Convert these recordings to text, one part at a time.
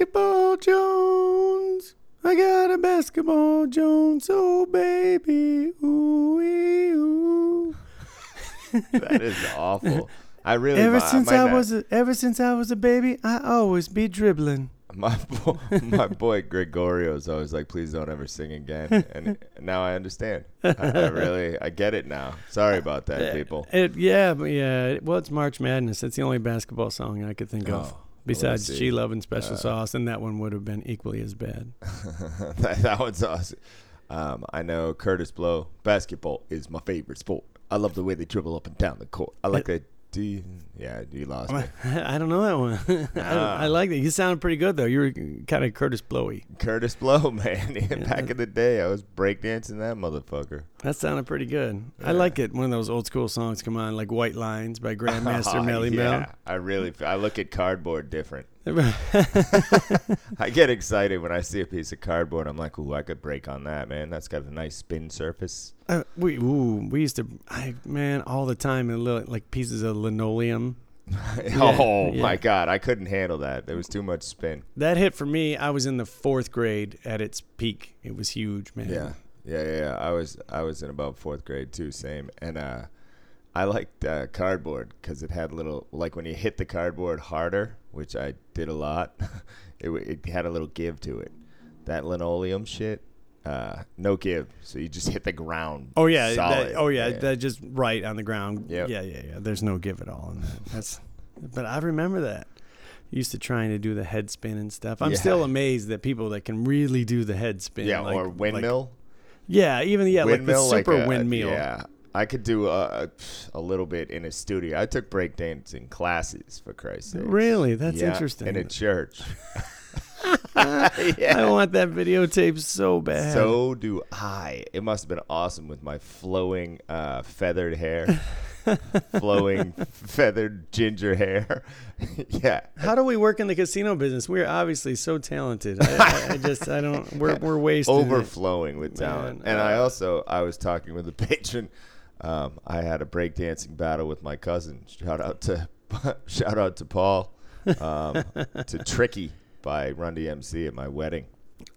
Basketball Jones. I got a basketball Jones, oh baby, ooh wee, ooh. That is awful. I really Ever since my I was a, ever since I was a baby, I always be dribbling. my boy, my boy Gregorio's always like, please don't ever sing again. And now I understand. I, I really I get it now. Sorry about that, people. It, yeah, but yeah. Well, it's March Madness. It's the only basketball song I could think Oh, of. Besides. G Love and Special Uh, Sauce, and that one would have been equally as bad. that, that one's awesome. Um, I know Kurtis Blow. Basketball is my favorite sport. I love the way they dribble up and down the court. I like a. You, yeah, you lost me. I don't know that one. I, Ah. I like that. You sounded pretty good though. You were kind of Kurtis Blowy. Kurtis Blow, man. Back in the day, I was breakdancing that motherfucker. That sounded pretty good. I like it. One of those old school songs come on, like White Lines by Grandmaster Oh, Melle yeah, I really. I look at cardboard different. I get excited when I see a piece of cardboard. I'm like, ooh, I could break on that, man. That's got a nice spin surface. Uh, we ooh, we used to, I man, all the time in little like pieces of linoleum. oh yeah. my god, I couldn't handle that. There was too much spin. That hit for me. I was in the fourth grade at its peak. It was huge, man. Yeah, yeah, yeah. yeah. I was I was in about fourth grade too, same. And uh, I liked uh, cardboard because it had little like when you hit the cardboard harder, which I did a lot. it it had a little give to it. That linoleum shit, uh, no give. So you just hit the ground. Oh yeah. That, oh yeah, That just right on the ground. Yep. Yeah, yeah, yeah. There's no give at all in that. That's. But I remember that. Used to trying to do the head spin and stuff. I'm Yeah. still amazed that people that can really do the head spin. yeah, like- or like- windmill. yeah, even yeah, windmill, like the super a- windmill. yeah, I could do a, a, little bit in a studio. I took breakdancing classes for Christ's sake. Really, that's Yeah, interesting. In a church. yeah. I want that videotape so bad. So do I. It must have been awesome with my flowing uh, feathered hair, flowing feathered ginger hair. yeah. How do we work in the casino business? We're obviously so talented. I, I, I just, I don't. We're we're wasted. overflowing with talent. Man, and I uh, also I was talking with a patron. Um, I had a breakdancing battle with my cousin. Shout out to shout out to Paul, um, to Tricky by Run DMC at my wedding.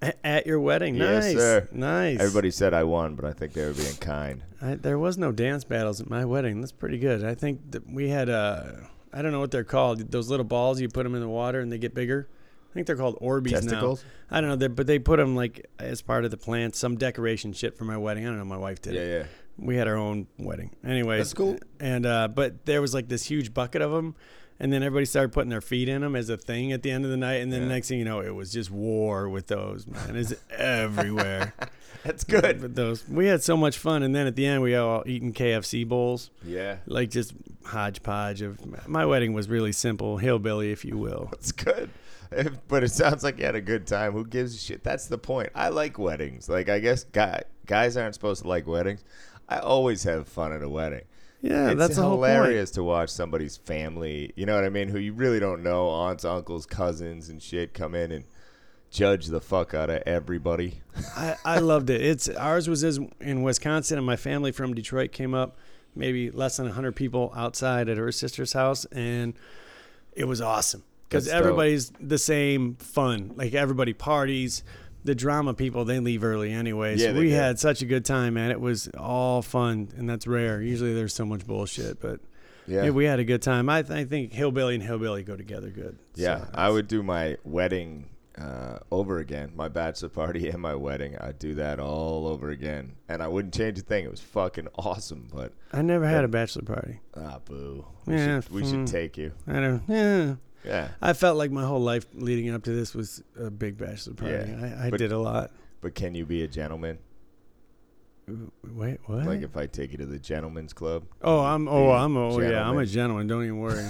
A- At your wedding, Yes, nice, sir. nice. Everybody said I won, but I think they were being kind. I, there was no dance battles at my wedding. That's pretty good. I think that we had uh, I don't know what they're called. Those little balls you put them in the water and they get bigger. I think they're called Orbeez Testicles? now. I don't know, but they put them like as part of the plant, some decoration shit for my wedding. I don't know. My wife did Yeah, it. yeah. We had our own wedding. Anyways, That's cool. And uh, but there was like this huge bucket of them, and then everybody started putting their feet in them as a thing at the end of the night. And then Yeah. next thing you know, it was just war with those. Man, it's everywhere. That's good. But those we had so much fun, and then at the end we all eating KFC bowls, Yeah, like just hodgepodge of. My wedding was really simple, hillbilly, if you will. that's good. If- But it sounds like you had a good time. Who gives a shit? That's the point. I like weddings. Like I guess guy, guys aren't supposed to like weddings. I always have fun at a wedding. Yeah, it's that's the whole point. hilarious to watch somebody's family, you know what I mean, who you really don't know, aunts, uncles, cousins, and shit come in and judge the fuck out of everybody. I, I loved it. It's ours was in Wisconsin, and my family from Detroit came up, maybe less than hundred people outside at her sister's house, and it was awesome because everybody's the same fun. Like everybody parties. The drama people they leave early anyway. Yeah, so we do. had such a good time, man. It was all fun, and that's rare. Usually there's so much bullshit, but Yeah. yeah, we had a good time. I, th- I think hillbilly and hillbilly go together good. Yeah, So I would do my wedding uh, over again, my bachelor party and my wedding. I'd do that all over again, and I wouldn't change a thing. It was fucking awesome. But I never had a bachelor party. ah, boo. We, Yeah, should, we mm. should take you. I don't. Yeah. Yeah, I felt like my whole life leading up to this was a big bachelor party. Yeah, I, I but- did a lot. but can you be a gentleman? Wait, what? Like if I take you to the gentleman's club. oh, I'm. Oh, I'm. Oh, yeah. I'm a gentleman. gentleman. Don't even worry.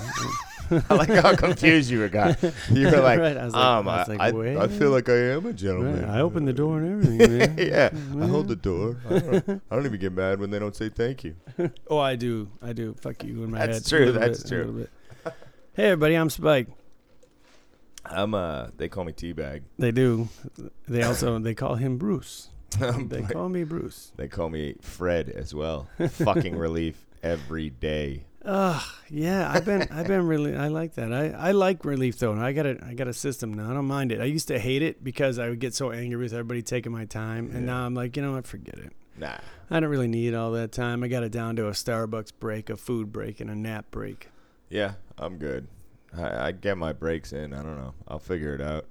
I like how confused you were. Got you were like, Right, I was like- um, I was like, I, I feel like I am a gentleman. Right, I open the door and everything, man. yeah, I hold the door. I don't, I don't even get mad when they don't say thank you. Oh, I do. I do. Fuck you in my That's head. true, that's bit, true. Hey, everybody. I'm Spike. I'm uh, they call me teabag. They do. They also they call him Bruce. They call me Bruce. They call me Fred as well. Fucking relief every day. Ugh, yeah, I've been, I've been really, I like that. I, I like relief though. I got a, I got a system now. I don't mind it. I used to hate it because I would get so angry with everybody taking my time, and Yeah. now I'm like, you know what, forget it. Nah. I don't really need all that time. I got it down to a Starbucks break, a food break, and a nap break. Yeah, I'm good. I, I get my breaks in. I don't know. I'll figure it out,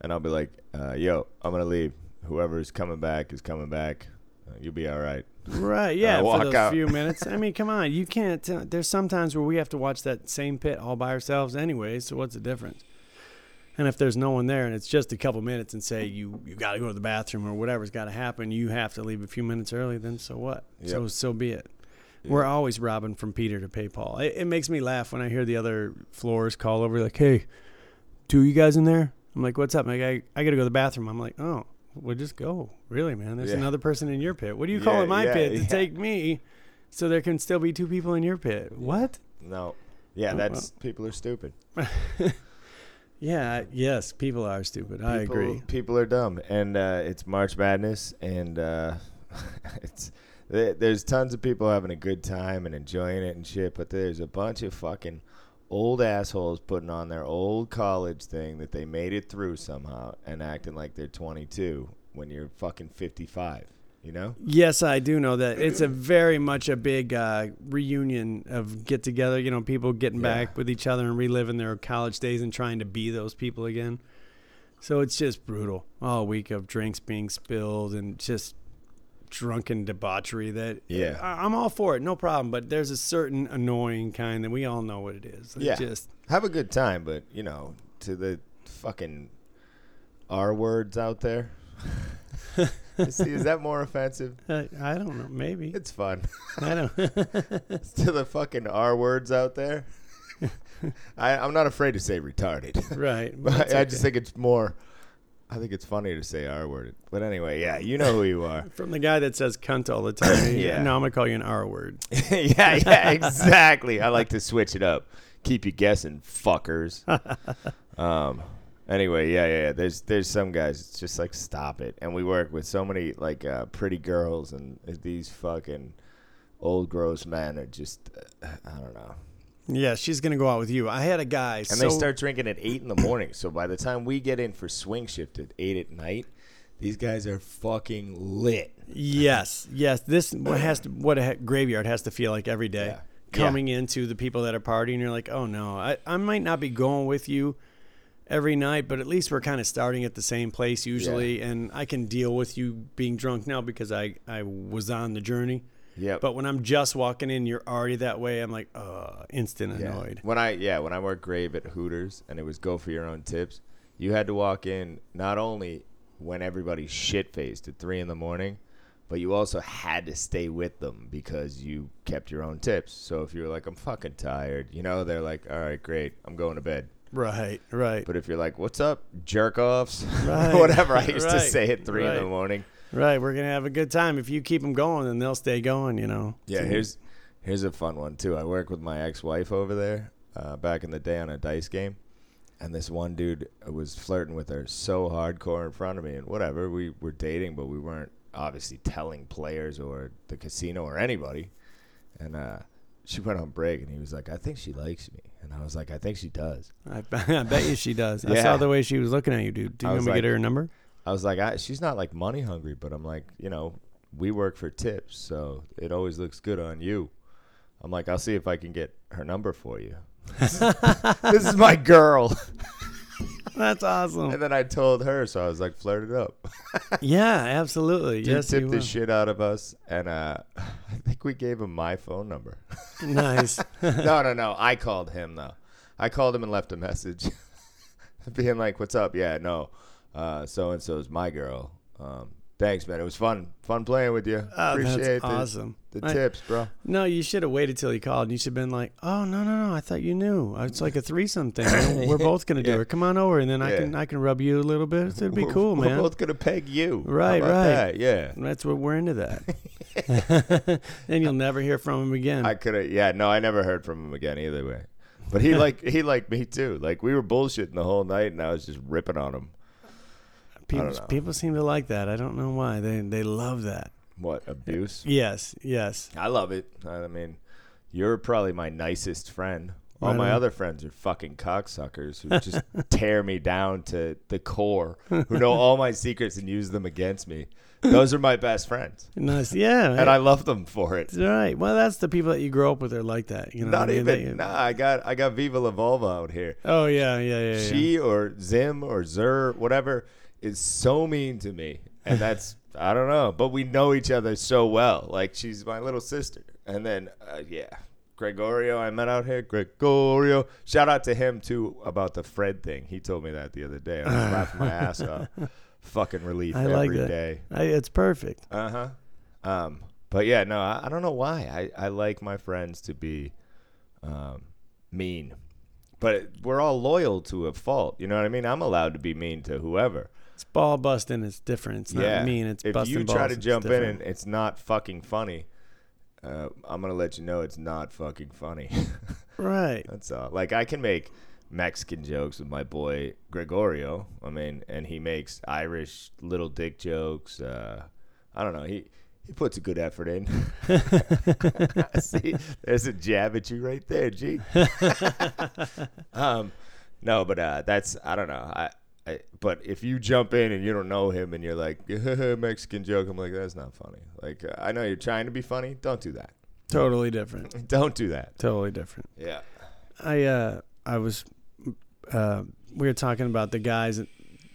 and I'll be like, uh, "Yo, I'm gonna leave. Whoever's coming back is coming back. Uh, you'll be all right." Right? Yeah, for walk those out. few minutes. I mean, come on, you can't. Uh, there's sometimes where we have to watch that same pit all by ourselves anyway. So what's the difference? And if there's no one there and it's just a couple minutes and say you you got to go to the bathroom or whatever's got to happen, you have to leave a few minutes early. Then so what? So so be it. We're always robbing from Peter to pay Paul. It, it makes me laugh when I hear the other floors call over like, "Hey, two of you guys in there?" I'm like, "What's up?" Like, I I got to go to the bathroom. I'm like, "Oh, well, just go." Really, man? There's Yeah. another person in your pit. What do you call Yeah, it my yeah, pit to take me, so there can still be two people in your pit? What? No. Yeah, Oh, that's people are stupid. Yeah. Yes, people are stupid. I agree. People are dumb, and uh, it's March Madness, and uh, it's there's tons of people having a good time and enjoying it and shit. But there's a bunch of fucking old assholes putting on their old college thing that they made it through somehow and acting like they're 22 when you're fucking 55. You know? Yes, I do know that. It's a very much a big uh, reunion of get together. You know, people getting Yeah. back with each other and reliving their college days and trying to be those people again. So it's just brutal. All week of drinks being spilled and just drunken debauchery. That Yeah. I, I'm all for it, no problem. But there's a certain annoying kind that we all know what it is. Yeah. just Have a good time, but you know, to the fucking R words out there. See, is that more offensive? uh, I don't know. Maybe It's fun. I don't. to the fucking R words out there. I, I'm not afraid to say retarded, right. but that's I just think it's more. I think it's funnier to say R word. But anyway, yeah, you know who you are. from the guy that says cunt all the time. Yeah. No, I'm gonna call you an R word. yeah, yeah, exactly. I like to switch it up, keep you guessing, fuckers. um. Anyway, yeah, yeah, yeah. There's there's some guys. It's just like stop it. And we work with so many like uh, pretty girls, and these fucking old gross men are just uh, I don't know. Yeah, she's gonna go out with you. I had a guy, And so, they start drinking at eight in the morning. So by the time we get in for swing shift at eight at night, these guys are fucking lit. Yes, yes. This what has to what a graveyard has to feel like every day. Yeah. Coming into the people that are partying, you're like, oh no, I, I might not be going with you every night, but at least we're kind of starting at the same place usually, and I can deal with you being drunk now because I I was on the journey. Yep. But when I'm just walking in, you're already that way. I'm like, uh, instant yeah. annoyed. When I yeah, when I worked grave at Hooters and it was go for your own tips, you had to walk in not only when everybody's shit faced at three in the morning, but you also had to stay with them because you kept your own tips. So if you were like, I'm fucking tired, you know, they're like, All right, great, I'm going to bed. Right, right, But if you're like, What's up, jerk offs? Right, Whatever I used to say at three in the morning. Right. We're gonna have a good time if you keep them going, then they'll stay going. You know. Yeah, here's here's a fun one too. I work with my ex-wife over there uh, back in the day on a dice game, and this one dude was flirting with her so hardcore in front of me, and whatever. We were dating, but we weren't obviously telling players or the casino or anybody. And uh, she went on break, and he was like, "I think she likes me," and I was like, "I think she does." I, I bet you she does. I saw the way she was looking at you, dude. Do you want me to get her number? I was like, I, "She's not like money hungry," but I'm like, you know, we work for tips, so it always looks good on you. I'm like, I'll see if I can get her number for you. this is my girl. That's awesome. And then I told her, so I was like, flirt it up. yeah, absolutely. Dude yes, tipped the shit out of us, and uh, I think we gave him my phone number. nice. no, no, no. I called him though. I called him and left a message, being like, "What's up? Yeah, no, so and so is my girl. Um, Thanks, man. It was fun. Fun playing with you. Oh, Appreciate that's the, awesome. the I- tips, bro. No, you should have waited till he called. You should have been like, "Oh no, no, no! I thought you knew. It's like a threesome thing. We're both gonna do Yeah. it. Come on over, and then I can I can rub you a little bit. It'd be We're- cool, we're man. both gonna peg you. Right, right. that? Yeah. That's what we're into that. and you'll never hear from him again. I could have. Yeah. No, I never heard from him again either way. But he like he liked me too. Like we were bullshitting the whole night, and I was just ripping on him. People, people seem to like that. I don't know why. They they love that. What abuse? Yes, yes. I love it. I mean, you're probably my nicest friend. All Right my on. other friends are fucking cocksuckers who just tear me down to the core, who know all my secrets and use them against me. Those are my best friends, Nice. Yeah. and eh. I love them for it. Right. Well, that's the people that you grow up with are like that. You know. Not I mean? even. They- Nah, I got I got Viva La Volva out here. Oh yeah, yeah, yeah. yeah. She or Zim or Zer, whatever, is so mean to me, and that's I don't know. But we know each other so well. Like she's my little sister, and then uh, yeah, Gregorio I met out here. Gregorio, shout out to him too about the Fred thing. He told me that the other day. I was laughing my ass off. Fucking relief I every like day. I, it's perfect. Uh huh. Um, but yeah, no, I, I don't know why. I, I like my friends to be um, mean, but we're all loyal to a fault. You know what I mean? I'm allowed to be mean to whoever. It's ball busting. It's different. It's not yeah. mean. It's if busting you balls. try to jump in and it's not fucking funny, uh, I'm gonna let you know it's not fucking funny. right. That's all. Like I can make Mexican jokes with my boy Gregorio. I mean, and he makes Irish little dick jokes. Uh, I don't know. He he puts a good effort in. See, there's a jab at you right there, G. um, no, but uh, that's I don't know. I, I but if you jump in and you don't know him and you're like Mexican joke, I'm like that's not funny. Like uh, I know you're trying to be funny. Don't do that. Totally different. Don't do that. Totally different. Yeah. I uh I was uh we were talking about the guys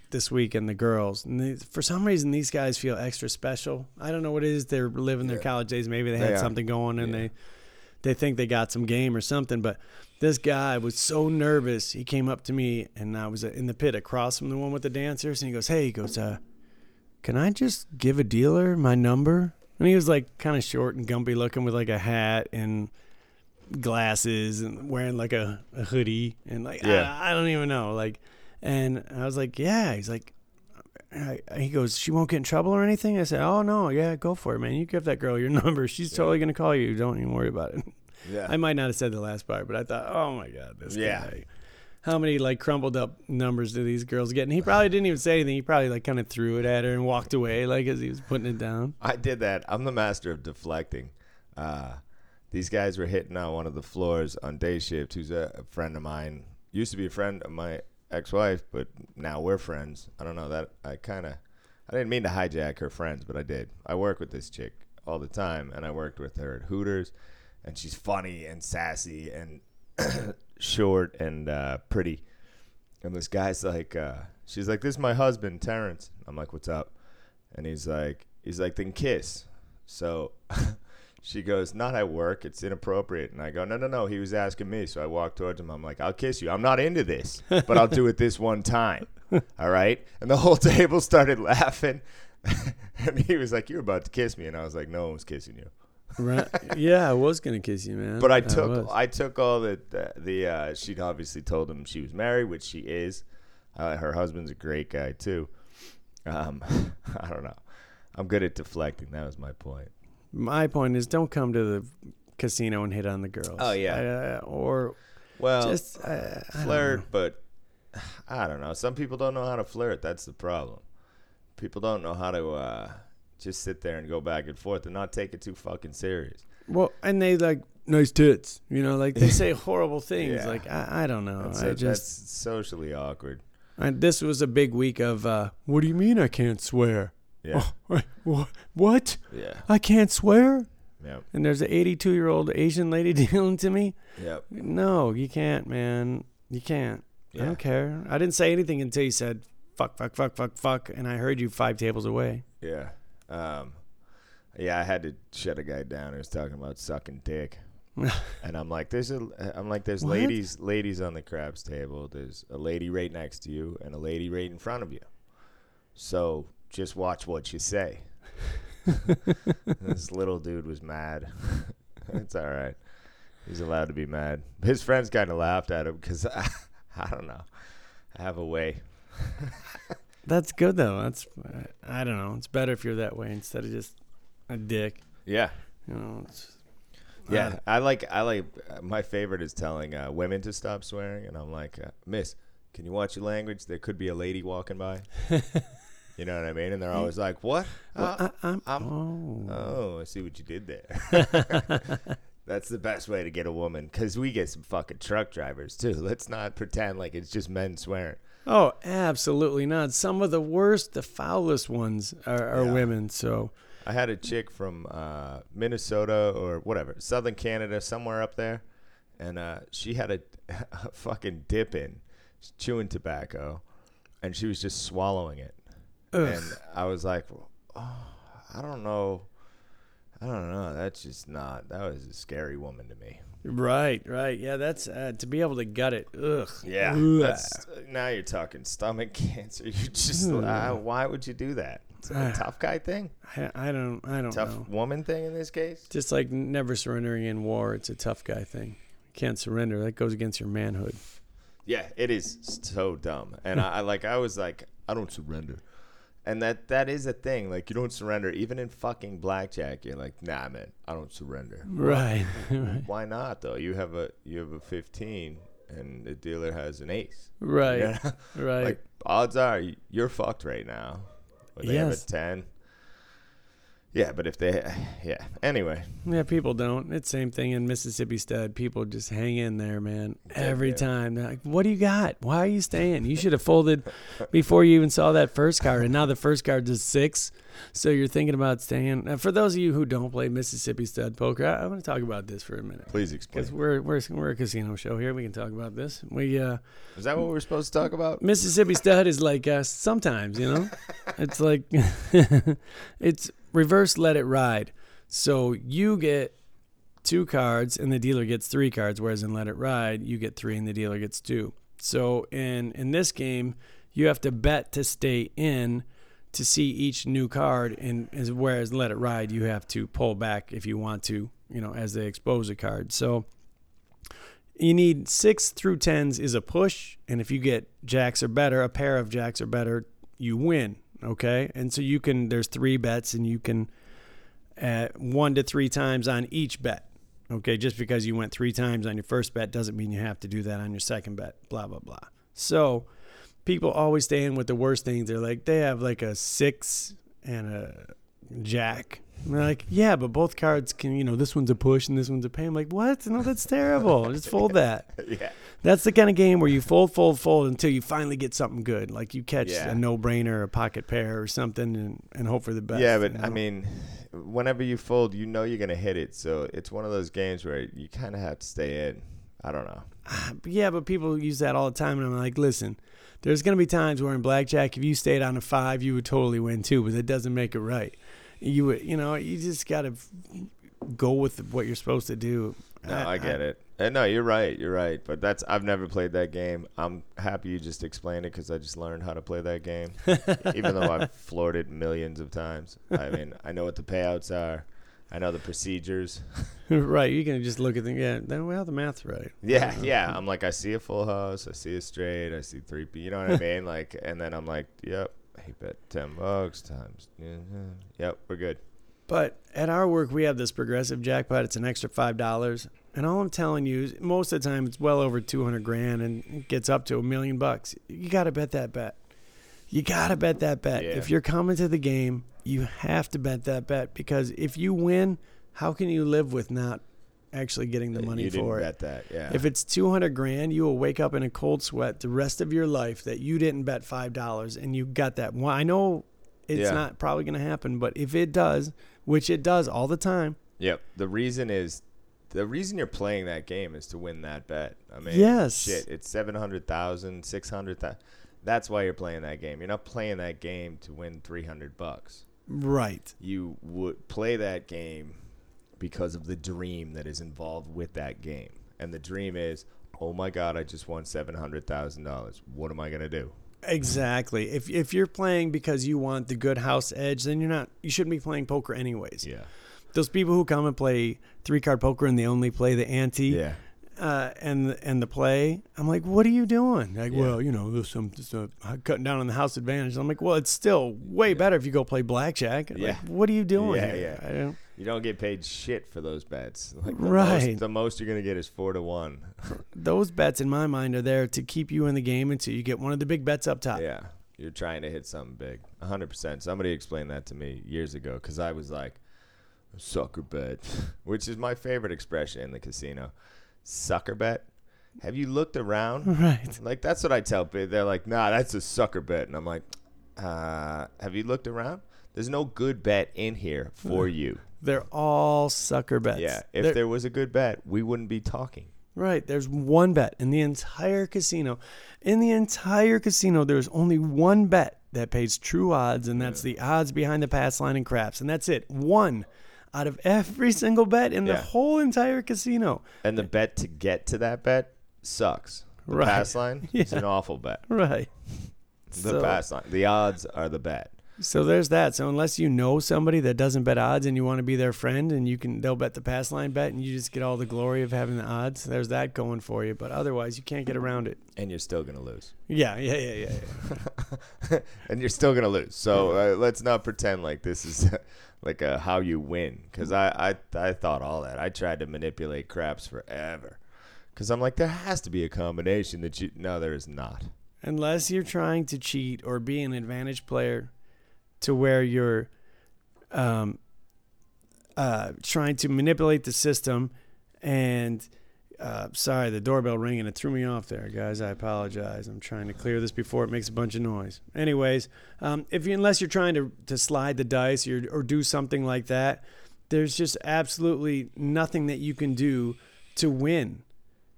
this week and the girls and they, for some reason these guys feel extra special. I don't know what it is. They're living their Yeah. college days. Maybe they They had are. something going and Yeah. they they think they got some game or something. But this guy was so nervous. He came up to me and I was in the pit across from the one with the dancers and he goes, "Hey," he goes, "Uh, can I just give a dealer my number?" And he was like kind of short and gumpy looking with like a hat and glasses and wearing like a, a hoodie and like Yeah. I, I don't even know like and I was like yeah he's like I, he goes she won't get in trouble or anything I said oh no yeah go for it man you give that girl your number she's totally gonna call you don't even worry about it Yeah. I might not have said the last part but I thought oh my god this Yeah. guy how many like crumbled up numbers do these girls get and he probably didn't even say anything he probably like kind of threw it at her and walked away like as he was putting it down I did that. I'm the master of deflecting. Uh, these guys were hitting on one of the floors on day shift, who's a, a friend of mine. Used to be a friend of my ex-wife, but now we're friends. I don't know that I kind of I didn't mean to hijack her friends, but I did. I work with this chick all the time, and I worked with her at Hooters, and she's funny and sassy and short and uh, pretty. And this guy's like, uh, she's like, "This is my husband, Terrence." I'm like, "What's up?" And he's like, he's like, "Then kiss." So she goes, "Not at work. It's inappropriate." And I go, "No, no, no. He was asking me." So I walk towards him. I'm like, "I'll kiss you. I'm not into this, but I'll do it this one time." All right. And the whole table started laughing. and he was like, "You're about to kiss me," and I was like, "No one's kissing you." Right yeah I was gonna kiss you man But I took I took all the the, the uh, she'd obviously told him she was married, which she is. Uh, her husband's a great guy too. Um, I don't know. I'm good at deflecting. That was my point. My point is, don't come to the casino and hit on the girls. Oh, yeah. uh, or Well, just uh, I flirt, but I don't know. Some people don't know how to flirt. That's the problem. People don't know how to uh, just sit there and go back and forth and not take it too fucking serious. Well, and they like nice tits. You know, like they say horrible things. Yeah. Like I, I don't know. That's, I a- just that's socially awkward. I, this was a big week of. uh What do you mean I can't swear? Yeah, Oh, wha- what? yeah, I can't swear? yeah, And there's an 82 year old Asian lady dealing to me. yeah. No, you can't, man. You can't. I don't care. I didn't say anything until you said fuck, fuck, fuck, fuck, fuck, and I heard you five tables away. Yeah. Um, yeah, I had to shut a guy down who was talking about sucking dick. and I'm like, there's a, I'm like, there's What? ladies, ladies on the craps table. There's a lady right next to you and a lady right in front of you. So just watch what you say. this little dude was mad. it's all right. He's allowed to be mad. His friends kind of laughed at him because I, I don't know. I have a way. That's good though. That's I don't know. It's better if you're that way instead of just a dick. Yeah. You know. It's, Yeah, I like I like uh, my favorite is telling uh, women to stop swearing, and I'm like, uh, Miss, can you watch your language? There could be a lady walking by. you know what I mean? And they're always like, "What? Well, Uh, I, I'm, I'm- oh. oh, I see what you did there." That's the best way to get a woman, because we get some fucking truck drivers too. Let's not pretend like it's just men swearing. Oh, absolutely not. Some of the worst, the foulest ones are, are Yeah. women. So, I had a chick from uh, Minnesota or whatever, Southern Canada, somewhere up there, and uh, she had a, a fucking dip in, chewing tobacco, and she was just swallowing it. ugh. And I was like, oh, I don't know. I don't know. That's just not. That was a scary woman to me. Right, right. Yeah, that's uh, to be able to gut it. Ugh. Yeah. That's, now you're talking stomach cancer. You just. Uh, why would you do that? It's a tough guy thing. I, I don't. I don't Tough know. woman thing in this case. Just like never surrendering in war, it's a tough guy thing. You can't surrender. That goes against your manhood. Yeah, it is so dumb. And I, I like I was like, I don't surrender. And that that is a thing. Like you don't surrender even in fucking blackjack. You're like, nah, man, I don't surrender. Right. right. Why not though? You have a you have a 15, and the dealer has an ace. Right. Yeah. Right. like odds are you're fucked right now. They Yes. have a 10. Yeah, but if they, yeah. Anyway, Yeah, people don't. It's same thing in Mississippi Stud. People just hang in there, man. Every yeah. time. They're like, what do you got? Why are you staying? You should have folded before you even saw that first card. And now the first card is six. So you're thinking about staying. Now, for those of you who don't play Mississippi Stud poker, I, I want to talk about this for a minute. please explain. Because we're, we're, we're a casino show here. We can talk about this. We, uh, Is that what we're supposed to talk about? Mississippi Stud is like uh, sometimes, you know, it's like it's reverse let it ride. So you get two cards and the dealer gets three cards, whereas in let it ride you get three and the dealer gets two. So in in this game you have to bet to stay in to see each new card, and as whereas let it ride you have to pull back if you want to, you know, as they expose a card. So you need six through tens is a push, and if you get jacks or better, a pair of jacks or better, you win. Okay, and so you can. There's three bets, and you can uh, one to three times on each bet. Okay, just because you went three times on your first bet doesn't mean you have to do that on your second bet. Blah blah blah. So people always stay in with the worst things. They're like they have like a six and a jack. And they're like, yeah, but both cards can, you know, this one's a push and this one's a pay. I'm like, what? No, that's terrible. Just fold that. yeah. That's the kind of game where you fold, fold, fold until you finally get something good. Like you catch Yeah. a no brainer, a pocket pair or something, and, and hope for the best. Yeah, but you I mean, whenever you fold, you know you're gonna hit it. So it's one of those games where you kind of have to stay in. I don't know. Ah, yeah, but people use that all the time, and I'm like, listen, there's gonna be times where in blackjack, if you stayed on a five, you would totally win too, but that doesn't make it right. You you know, you just gotta go with what you're supposed to do. No, I, get it. And no, you're right. You're right. But that's I've never played that game. I'm happy you just explained it because I just learned how to play that game, even though I've floored it millions of times. I mean, I know what the payouts are. I know the procedures. right, you can just look at the yeah. Then well, the math's right. Yeah, yeah. I'm like, I see a full house, I see a straight, I see three. P. You know what I mean? Like, and then I'm like, yep, he bet ten bucks times. Yep, we're good. But at our work, we have this progressive jackpot. It's an extra five dollars, and all I'm telling you is, most of the time, it's well over two hundred grand, and it gets up to a million bucks. You got to bet that bet. You got to bet that bet. Yeah. If you're coming to the game, you have to bet that bet because if you win, how can you live with not actually getting the money you for it? bet that. Yeah. If it's 200 grand, you will wake up in a cold sweat the rest of your life that you didn't bet $5 and you got that. Well, I know it's Yeah. not probably going to happen, but if it does, which it does all the time, Yep. The reason is the reason you're playing that game is to win that bet. I mean, Yes. shit, it's 700,000, 600,000. That's why you're playing that game. You're not playing that game to win 300 bucks. right. You would play that game because of the dream that is involved with that game. And the dream is, "Oh my god, I just won $700,000. What am I going to do?" Exactly. If if you're playing because you want the good house edge, then you're not. You shouldn't be playing poker anyways. Yeah. Those people who come and play three card poker and they only play the ante Yeah. uh, and and the play, I'm like, what are you doing? Like, Yeah. well, you know, there's some a, cutting down on the house advantage. I'm like, well, it's still way better if you go play blackjack. Like, Yeah. what are you doing? Yeah, here? yeah. You don't get paid shit for those bets. Like the Right. Most, the most you're gonna get is four to one. Those bets in my mind are there to keep you in the game until you get one of the big bets up top. Yeah. You're trying to hit something big. 100%. Somebody explained that to me years ago because I was like, sucker bet, which is my favorite expression in the casino. Sucker bet. Have you looked around? Right. Like, that's what I tell people. They're like, nah, that's a sucker bet. And I'm like, uh, have you looked around? There's no good bet in here for you. They're all sucker bets. Yeah. If They're- there was a good bet, we wouldn't be talking. Right. There's one bet in the entire casino. In the entire casino, there's only one bet that pays true odds, and that's the odds behind the pass line and craps. And that's it. One out of every single bet in the Yeah. whole entire casino. And the bet to get to that bet sucks. The Right. pass line is an awful bet. Right. The So- pass line. The odds are the bet. So there's that. So unless you know somebody that doesn't bet odds and you want to be their friend and you can they'll bet the pass line bet and you just get all the glory of having the odds, there's that going for you. But otherwise you can't get around it. And you're still going to lose. Yeah, yeah, yeah, yeah. yeah. and you're still going to lose. So uh, let's not pretend like this is like a how you win. Because I, I, I thought all that. I tried to manipulate craps forever. Because I'm like, there has to be a combination that you. No, there is not. Unless you're trying to cheat or be an advantage player to where you're um, uh, trying to manipulate the system and uh, sorry, the doorbell ringing. It threw me off there, guys. I apologize. I'm trying to clear this before it makes a bunch of noise. Anyways, um, if you unless you're trying to to slide the dice or or do something like that, there's just absolutely nothing that you can do to win.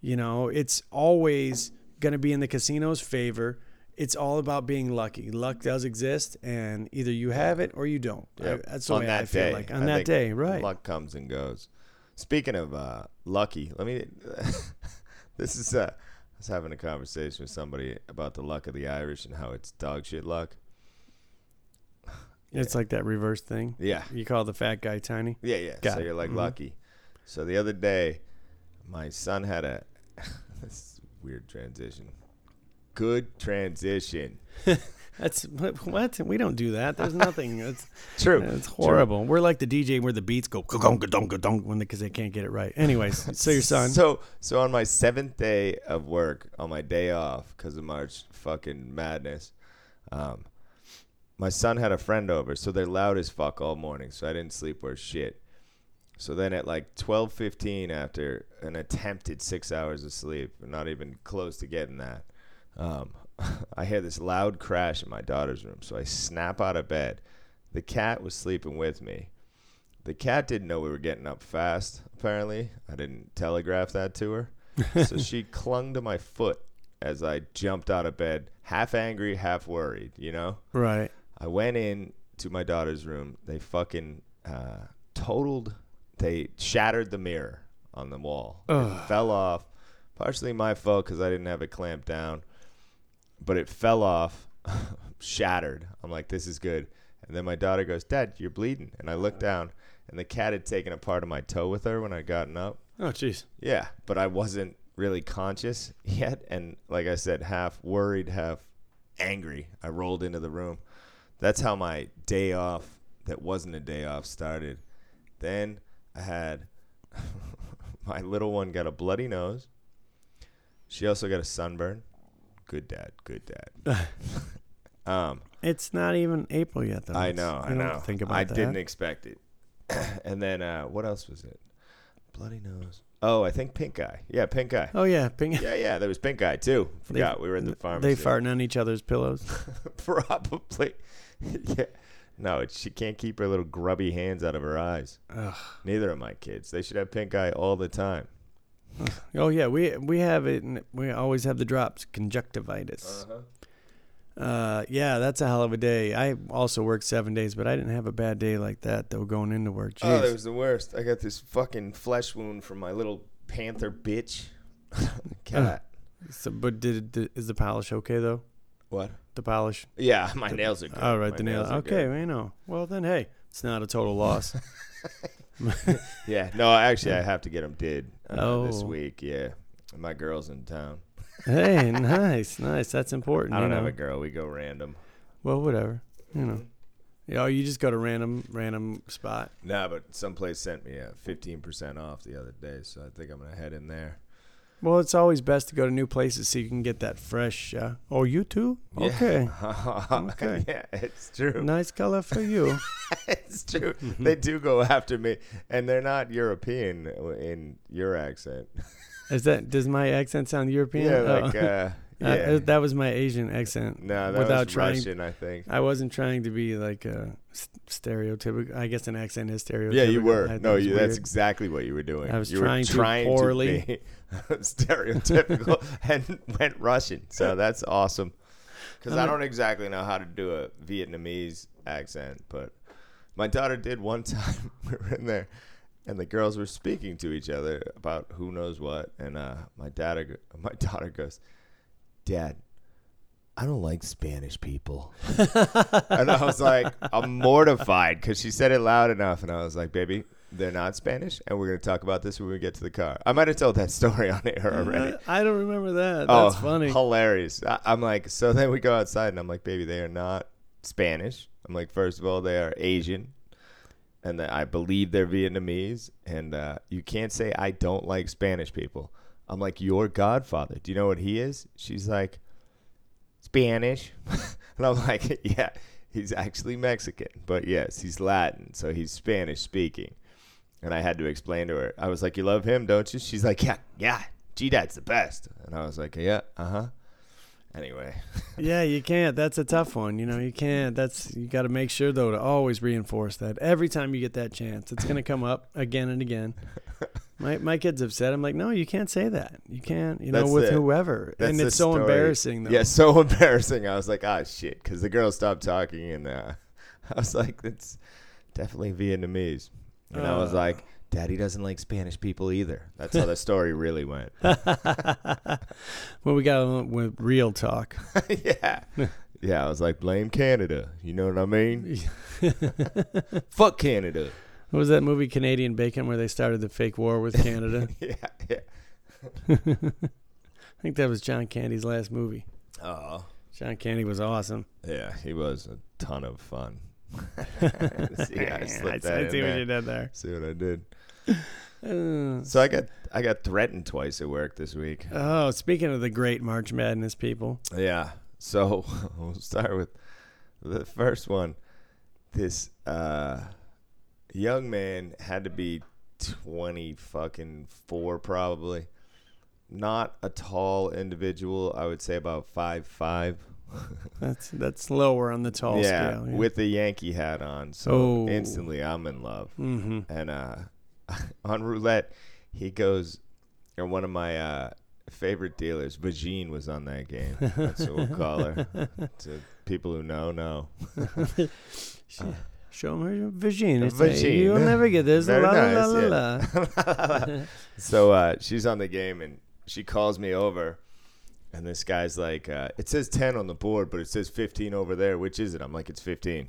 You know, it's always going to be in the casino's favor. It's all about being lucky. Luck does exist, and either you have it or you don't. I- that's the on way that I feel day. like on I that day, right? Luck comes and goes. Speaking of uh, lucky, let me. this is. Uh, I was having a conversation with somebody about the luck of the Irish and how it's dog shit luck. It's like that reverse thing. Yeah. You call the fat guy tiny. Yeah, yeah. Got so it. you're like Mhm. lucky. So the other day, my son had a this is a weird transition. Good transition. That's what? We don't do that. There's nothing. It's True. it's horrible. We're like the DJ where the beats go ka-dunk, ka-dunk, ka-dunk when because they can't get it right. Anyways, so your son. So so on my seventh day of work, on my day off because of March fucking madness, um, my son had a friend over, so they're loud as fuck all morning. So I didn't sleep worth shit. So then at like twelve fifteen, after an attempted six hours of sleep, not even close to getting that, um, I hear this loud crash in my daughter's room. So I snap out of bed. The cat was sleeping with me. The cat didn't know we were getting up fast, apparently. I didn't telegraph that to her. so she clung to my foot as I jumped out of bed, half angry, half worried, you know? right. I went in to my daughter's room. They fucking uh, totaled, they shattered the mirror on the wall. Ugh. It fell off. Partially my fault because I didn't have it clamped down. But it fell off, shattered. I'm like, this is good. And then my daughter goes, Dad, you're bleeding. And I look down, and the cat had taken a part of my toe with her when I'd gotten up. Oh, jeez. Yeah, but I wasn't really conscious yet, and like I said, half worried, half angry. I rolled into the room. That's how my day off, that wasn't a day off, started. Then I had my little one got a bloody nose. She also got a sunburn. Good dad, good dad. um, It's not even April yet, though. I know, I know. Think about I that. didn't expect it. and then uh, what else was it? Bloody nose. Oh, I think pink eye. Yeah, pink eye. Oh yeah, ping. Yeah, yeah, there was pink eye too. Forgot we were in the pharmacy. They farting on each other's pillows. Probably. yeah. No, it, she can't keep her little grubby hands out of her eyes. Ugh. Neither of my kids. They should have pink eye all the time. Oh yeah, we we have it. And we always have the drops. Conjunctivitis. Uh-huh. Uh, yeah, that's a hell of a day. I also worked seven days, but I didn't have a bad day like that though. Going into work, Oh, Jeez. that was the worst. I got this fucking flesh wound from my little panther bitch cat. so, but did, did is the polish okay though? what? the polish. Yeah, my nails are good. Oh, right, My the nail. nails are Okay, good. you know. Well, then, hey, it's not a total loss. Yeah, no, actually, I have to get them did uh, this Oh. week. Yeah, my girl's in town. hey, nice, nice. That's important. I don't you have a girl. We go random. Well, whatever. You know. Yeah, oh, you just go to random, random spot. Nah, but someplace sent me a fifteen percent off the other day, so I think I'm gonna head in there. Well, it's always best to go to new places so you can get that fresh. Uh, oh, you too? Okay. Yeah. Okay. yeah, it's true. Nice color for you. it's true. They do go after me, and they're not European in your accent. Is that does my accent sound European? Yeah, Oh. like uh, Uh, yeah. uh, that was my Asian accent. no, that without was trying, Russian, I think. I wasn't trying to be like a stereotypical. I guess an accent is stereotypical. Yeah, you were. thought No, you, that's exactly what you were doing. I was you trying were to trying poorly. to be stereotypical and went Russian. So that's awesome. Because I don't exactly know how to do a Vietnamese accent, but my daughter did one time. we were in there, and the girls were speaking to each other about who knows what, and uh, my dad, my daughter goes, "Dad." I don't like Spanish people. and I was like, I'm mortified because she said it loud enough. And I was like, baby, they're not Spanish. And we're going to talk about this when we get to the car. I might have told that story on air already. I don't remember that. oh, That's funny. Hilarious. I, I'm like, so then we go outside and I'm like, baby, they are not Spanish. I'm like, first of all, they are Asian. And that I believe they're Vietnamese. And uh, you can't say I don't like Spanish people. I'm like, your godfather. Do you know what he is? She's like, Spanish. and I'm like, yeah, he's actually Mexican. But yes, he's Latin. So he's Spanish speaking. And I had to explain to her. I was like, you love him, don't you? She's like, yeah, yeah. G Dad's the best. And I was like, yeah, uh huh. Anyway, Yeah, you can't. That's a tough one. You know, you can't. That's you got to make sure though to always reinforce that every time you get that chance. It's gonna come up again and again. My my kids have said, I'm like, no, you can't say that. You can't. You know, That's with it. whoever, That's and it's so story. embarrassing though. Yeah, so embarrassing. I was like, ah, shit, because the girl stopped talking, and uh, I was like, that's definitely Vietnamese. And I was Uh. like, Daddy doesn't like Spanish people either. That's how the story really went. well, we got with real talk. yeah. Yeah, I was like, blame Canada. You know what I mean? Fuck Canada. What was that movie Canadian Bacon where they started the fake war with Canada? yeah, yeah. I think that was John Candy's last movie. Oh. John Candy was awesome. Yeah, he was a ton of fun. See, I I, see what there. you did there. See what I did. Uh, So I got I got threatened twice at work this week. oh, speaking of the great March Madness people, Yeah. So we'll start with the first one. This uh, young man had to be twenty fucking four probably. Not a tall individual. I would say about five five. that's that's lower on the tall yeah, scale. with the Yankee hat on. So Oh. instantly I'm in love. hmm And uh, on roulette, he goes, or one of my uh, favorite dealers, Vagine, was on that game. That's what we'll call her. To people who know, know. Show them her. It's Virgin. You'll never get this. Very La, la, nice, la, la, la. So uh, she's on the game, and she calls me over. And this guy's like, uh, it says 10 on the board, but it says 15 over there. Which is it? I'm like, it's 15.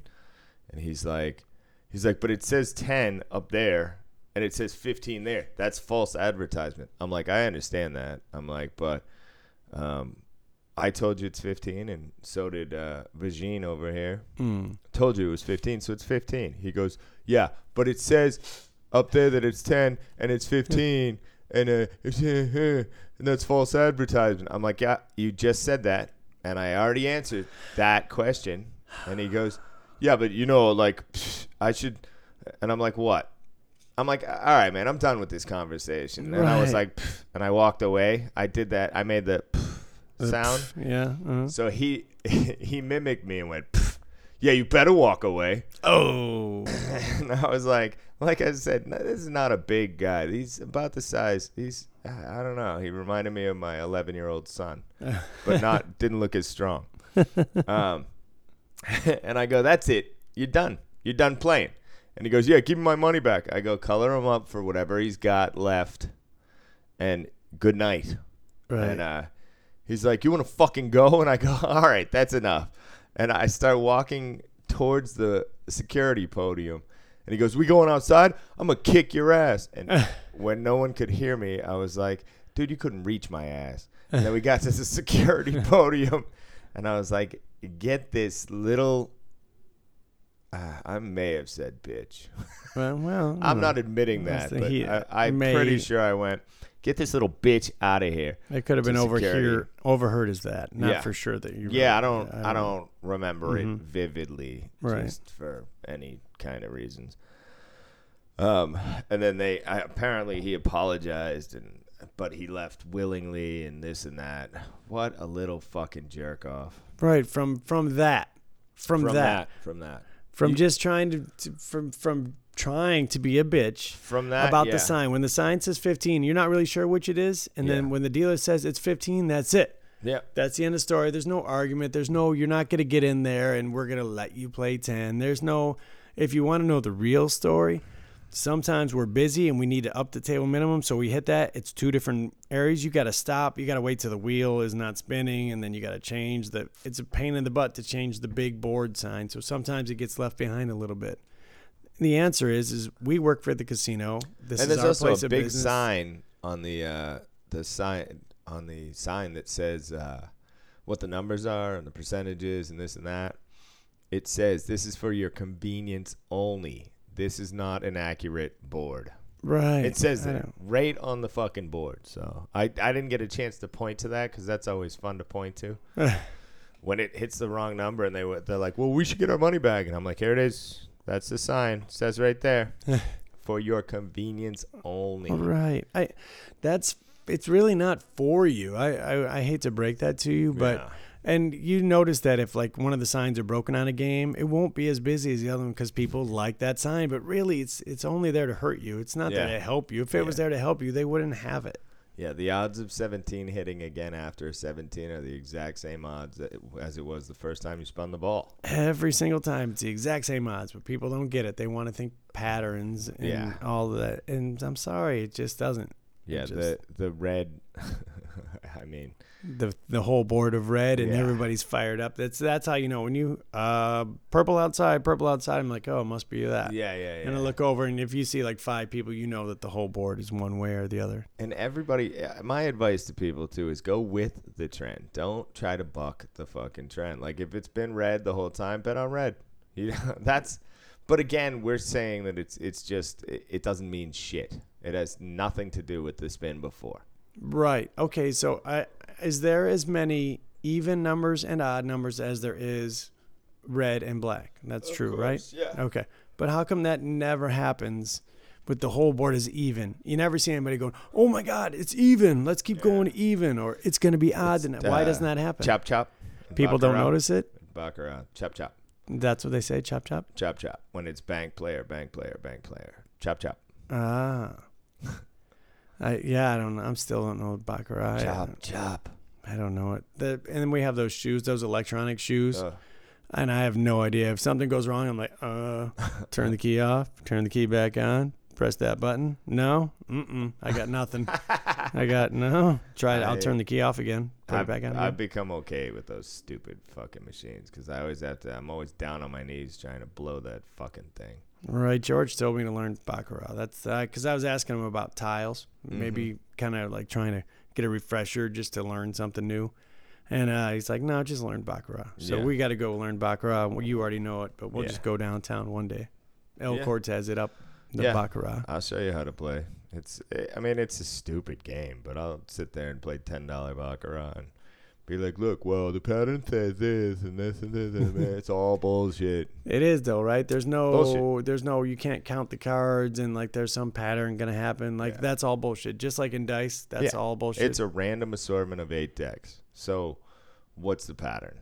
And he's like, he's like, but it says 10 up there, and it says 15 there. That's false advertisement. I'm like, I understand that. I'm like, but um, I told you it's 15, and so did uh, Vagine over here. Mm. Told you it was 15, so it's 15. He goes, yeah, but it says up there that it's 10 and it's 15 and uh, and that's false advertisement. I'm like, yeah, you just said that, and I already answered that question. And he goes, yeah, but you know, like, I should. And I'm like, what? I'm like, all right, man, I'm done with this conversation. And I was like, and I walked away. I did that. I made the sound. Yeah. uh So he he mimicked me and went, "Pff, "Yeah, you better walk away." Oh. And I was like, like I said, no, this is not a big guy. He's about the size. He's I don't know. He reminded me of my 11 year old son, but not didn't look as strong. Um, and I go, "That's it. You're done. You're done playing." And he goes, "Yeah, give me my money back." I go, "Color him up for whatever he's got left, and good night." Right. And uh, he's like, "You want to fucking go?" And I go, "All right, that's enough." and I start walking towards the security podium. And he goes, "We going outside? I'm gonna kick your ass." And when no one could hear me, I was like, "Dude, you couldn't reach my ass." And then we got to the security podium, and I was like, "Get this little." Uh, I may have said bitch. Well, well I'm not admitting that, but heat. I, I'm May- pretty sure I went, "Get this little bitch out of here." It could have been over security. here, overheard is that. Not Yeah. for sure that you. Yeah, I don't. it. I don't remember Mhm. it vividly, Right. just for any kind of reasons. Um, and then they I, apparently he apologized, and but he left willingly, and this and that. What a little fucking jerk off. Right from from that, from, From that, from that, from You- just trying to, to from from trying to be a bitch from that about yeah. the sign. When the sign says 15, you're not really sure which it is, and Yeah. then when the dealer says it's 15, that's it. Yeah, That's the end of the story. There's no argument. There's no you're not going to get in there and we're going to let you play 10. There's no if you want to know the real story, sometimes we're busy and we need to up the table minimum, so we hit that. It's two different areas. You got to stop. You got to wait till the wheel is not spinning and then you got to change the it's a pain in the butt to change the big board sign. So sometimes it gets left behind a little bit. The answer is is we work for the casino. This and is there's our also place a of big business. sign on the uh, the sign on the sign that says uh, what the numbers are and the percentages and this and that. It says this is for your convenience only. This is not an accurate board. Right. It says that right on the fucking board. So I, I didn't get a chance to point to that because that's always fun to point to. when it hits the wrong number and they they're like, well, we should get our money back, and I'm like, here it is. That's the sign. It says right there. For your convenience only. Right. I that's it's really not for you. I I, I hate to break that to you, but Yeah. and you notice that if like one of the signs are broken on a game, it won't be as busy as the other one because people like that sign. But really, it's it's only there to hurt you. It's not there to help you. If it was there to help you, they wouldn't have it. Yeah, the odds of 17 hitting again after 17 are the exact same odds it- as it was the first time you spun the ball. Every single time, it's the exact same odds, but people don't get it. They want to think patterns and Yeah. all of that. And I'm sorry, it just doesn't. Yeah, just- the the red. I mean, the the whole board of red and Yeah. everybody's fired up. That's that's how you know when you uh purple outside, purple outside. I'm like, oh, it must be that. yeah, yeah, yeah. And I look over, and if you see like five people, you know that the whole board is one way or the other. And everybody, uh, my advice to people too is go with the trend. Don't try to buck the fucking trend. Like if it's been red the whole time, bet on red. You know, that's. But again, we're saying that it's it's just it, it doesn't mean shit. It has nothing to do with the spin before. Right. Okay. So, I, is there as many even numbers and odd numbers as there is red and black? That's true, right? yeah. Okay. But how come that never happens? With the whole board is even. You never see anybody going, "Oh my God, it's even. Let's keep going even," or "It's going to be odd." that. Why uh, doesn't that happen? Chop chop. People don't notice it. Baccarat. Chop chop. That's what they say. Chop chop. Chop chop. When it's bank player, bank player, bank player. Chop chop. Ah. I yeah. I don't know. I'm still don't know baccarat. Chop chop. I don't know it. The, and then we have those shoes, those electronic shoes, Ugh. and I have no idea if something goes wrong. I'm like, uh, turn the key off, turn the key back on, press that button. No, mm-mm, I got nothing. I got no. Try it. I'll turn the key off again. Put I've, it back on. I've again. become okay with those stupid fucking machines because I always have to. I'm always down on my knees trying to blow that fucking thing. Right. George told me to learn baccarat. That's because I was asking him about tiles, maybe kind of like trying to get a refresher just to learn something new. And uh, he's like, no, just learn baccarat. So Yeah. we got to go learn baccarat. Well, you already know it, but we'll Yeah. just go downtown one day. El Yeah. Cortez it up, the Yeah. baccarat. I'll show you how to play. It's. Eh, I mean, it's a stupid game, but I'll sit there and play ten dollar baccarat and be like, "Look, well, the pattern says this and this and this, and this. it's all bullshit." It is though, right? There's no, Bullshit. there's no, you can't count the cards and like there's some pattern gonna happen. Like Yeah. that's all bullshit. Just like in dice, that's Yeah. all bullshit. It's a random assortment of eight decks. So, what's the pattern?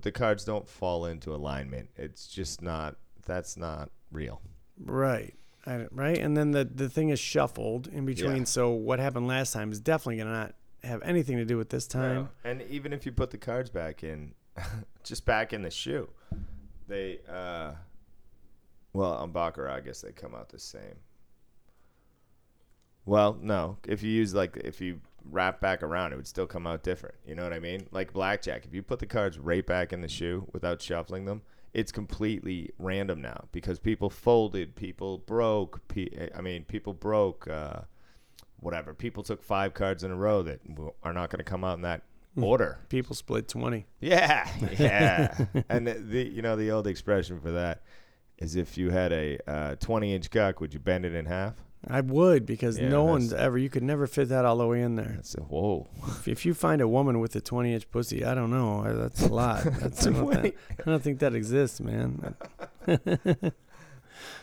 The cards don't fall into alignment. It's just not. That's not real. Right. I, right. And then the the thing is shuffled in between. Yeah. So what happened last time is definitely gonna not have anything to do with this time. No. And even if you put the cards back in, just back in the shoe, they, uh, well, on Baccarat, I guess they come out the same. Well, no. If you use like, if you wrap back around, it would still come out different. You know what I mean? Like blackjack, if you put the cards right back in the shoe without shuffling them, it's completely random now because people folded, people broke. Pe- I mean, people broke. Uh, whatever. People took five cards in a row that are not going to come out in that order. People split twenty. Yeah, yeah. and the, the you know the old expression for that is if you had a uh, 20 inch cock, would you bend it in half? I would because Yeah, no one's ever. You could never fit that all the way in there. That's a whoa. If, if you find a woman with a twenty-inch pussy, I don't know. That's a lot. That's I don't, 20. think, I don't think that exists, man.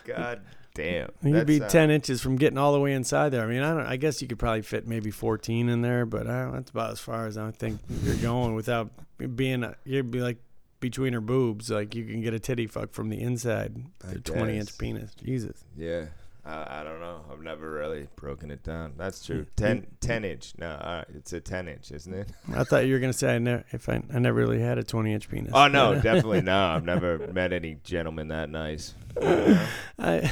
God damn. You'd be That's, uh, ten inches from getting all the way inside there. I mean, I don't. I guess you could probably fit maybe fourteen in there, but I, that's about as far as I think you're going without being. A, you'd be like between her boobs, like you can get a titty fuck from the inside. The twenty-inch penis. Jesus. Yeah. I, I don't know. I've never really broken it down. That's true. 10, 10 inch. No, right. It's a 10 inch, isn't it? I thought you were gonna say I never. If I, I never really had a twenty-inch penis. Oh, no, definitely no. I've never met any gentleman that nice. I,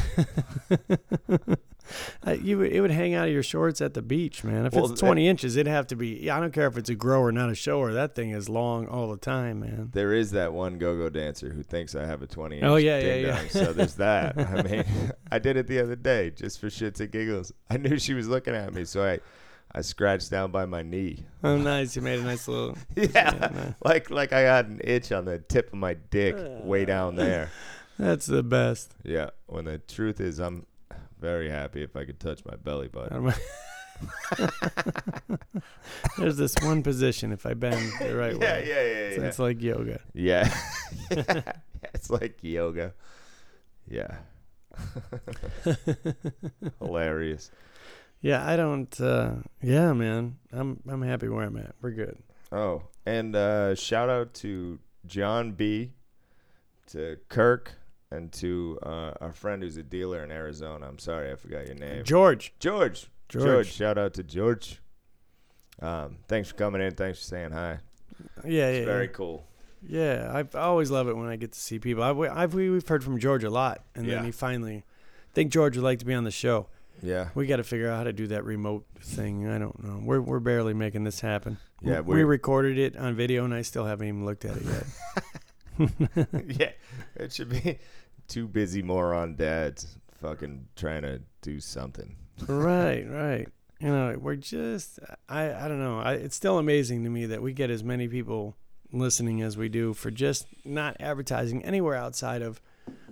I, you it would hang out of your shorts at the beach, man. If Well, it's 20 inches, it'd have to be. I don't care if it's a grower, not a shower. That thing is long all the time, man. There is that one go-go dancer who thinks I have a 20 Oh, yeah, yeah, yeah. So there's that. I mean, I did it the other day just for shits and giggles. I knew she was looking at me, so I, I scratched down by my knee. Oh, nice. You made a nice little. Yeah, like like I had an itch on the tip of my dick, way uh, down there. That's the best. Yeah. When the truth is, I'm very happy if I could touch my belly button. There's this one position if I bend the right yeah, way. yeah, yeah, So yeah. It's like yoga. Yeah. yeah. It's like yoga. Yeah. Hilarious. Yeah, I don't. Uh, yeah, man. I'm I'm happy where I'm at. We're good. Oh, and uh, shout out to John B, to Kirk, and to uh, our friend who's a dealer in Arizona. I'm sorry, I forgot your name. George. George. George. George. Shout out to George. Um, thanks for coming in. Thanks for saying hi. Yeah, It's yeah. very yeah. cool. Yeah, I've I always love it when I get to see people. I've, I've we- we've heard from George a lot, and Yeah. then he finally. I think George would like to be on the show. Yeah. We got to figure out how to do that remote thing. I don't know. We're we're barely making this happen. Yeah, we recorded it on video, and I still haven't even looked at it yet. yeah. It should be two busy moron dads fucking trying to do something. right, right. You know, we're just I I don't know. I, it's still amazing to me that we get as many people listening as we do for just not advertising anywhere outside of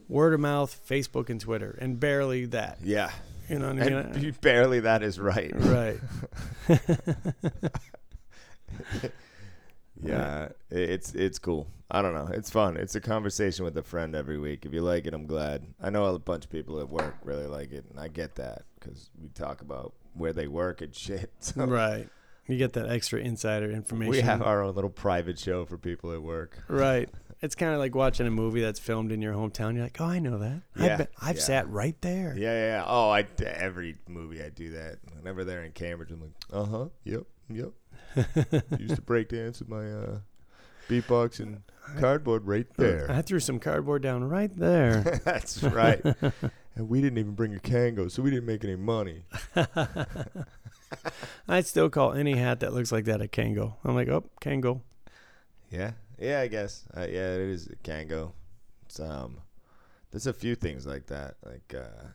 word of mouth, Facebook, and Twitter, and barely that. Yeah. You know what I mean? And barely that is right. right. Yeah, it's it's cool. I don't know. It's fun. It's a conversation with a friend every week. If you like it, I'm glad. I know a bunch of people at work really like it, and I get that because we talk about where they work and shit. So Right. You get that extra insider information. we have our own little private show for people at work. right. It's kind of like watching a movie that's filmed in your hometown. You're like, oh, I know that. Yeah, I've, been, I've yeah. sat right there. Yeah, yeah. yeah. Oh, I every movie I do that. Whenever they're in Cambridge, I'm like, uh huh, yep, yep. Used to break dance with my uh, beatbox and cardboard right there. I threw some cardboard down right there. That's right. and we didn't even bring a Kangol, so we didn't make any money. I'd still call any hat that looks like that a Kangol. I'm like, oh, Kangol. Yeah, yeah, I guess. Uh, yeah, it is a Kangol. It's um, there's a few things like that, like uh,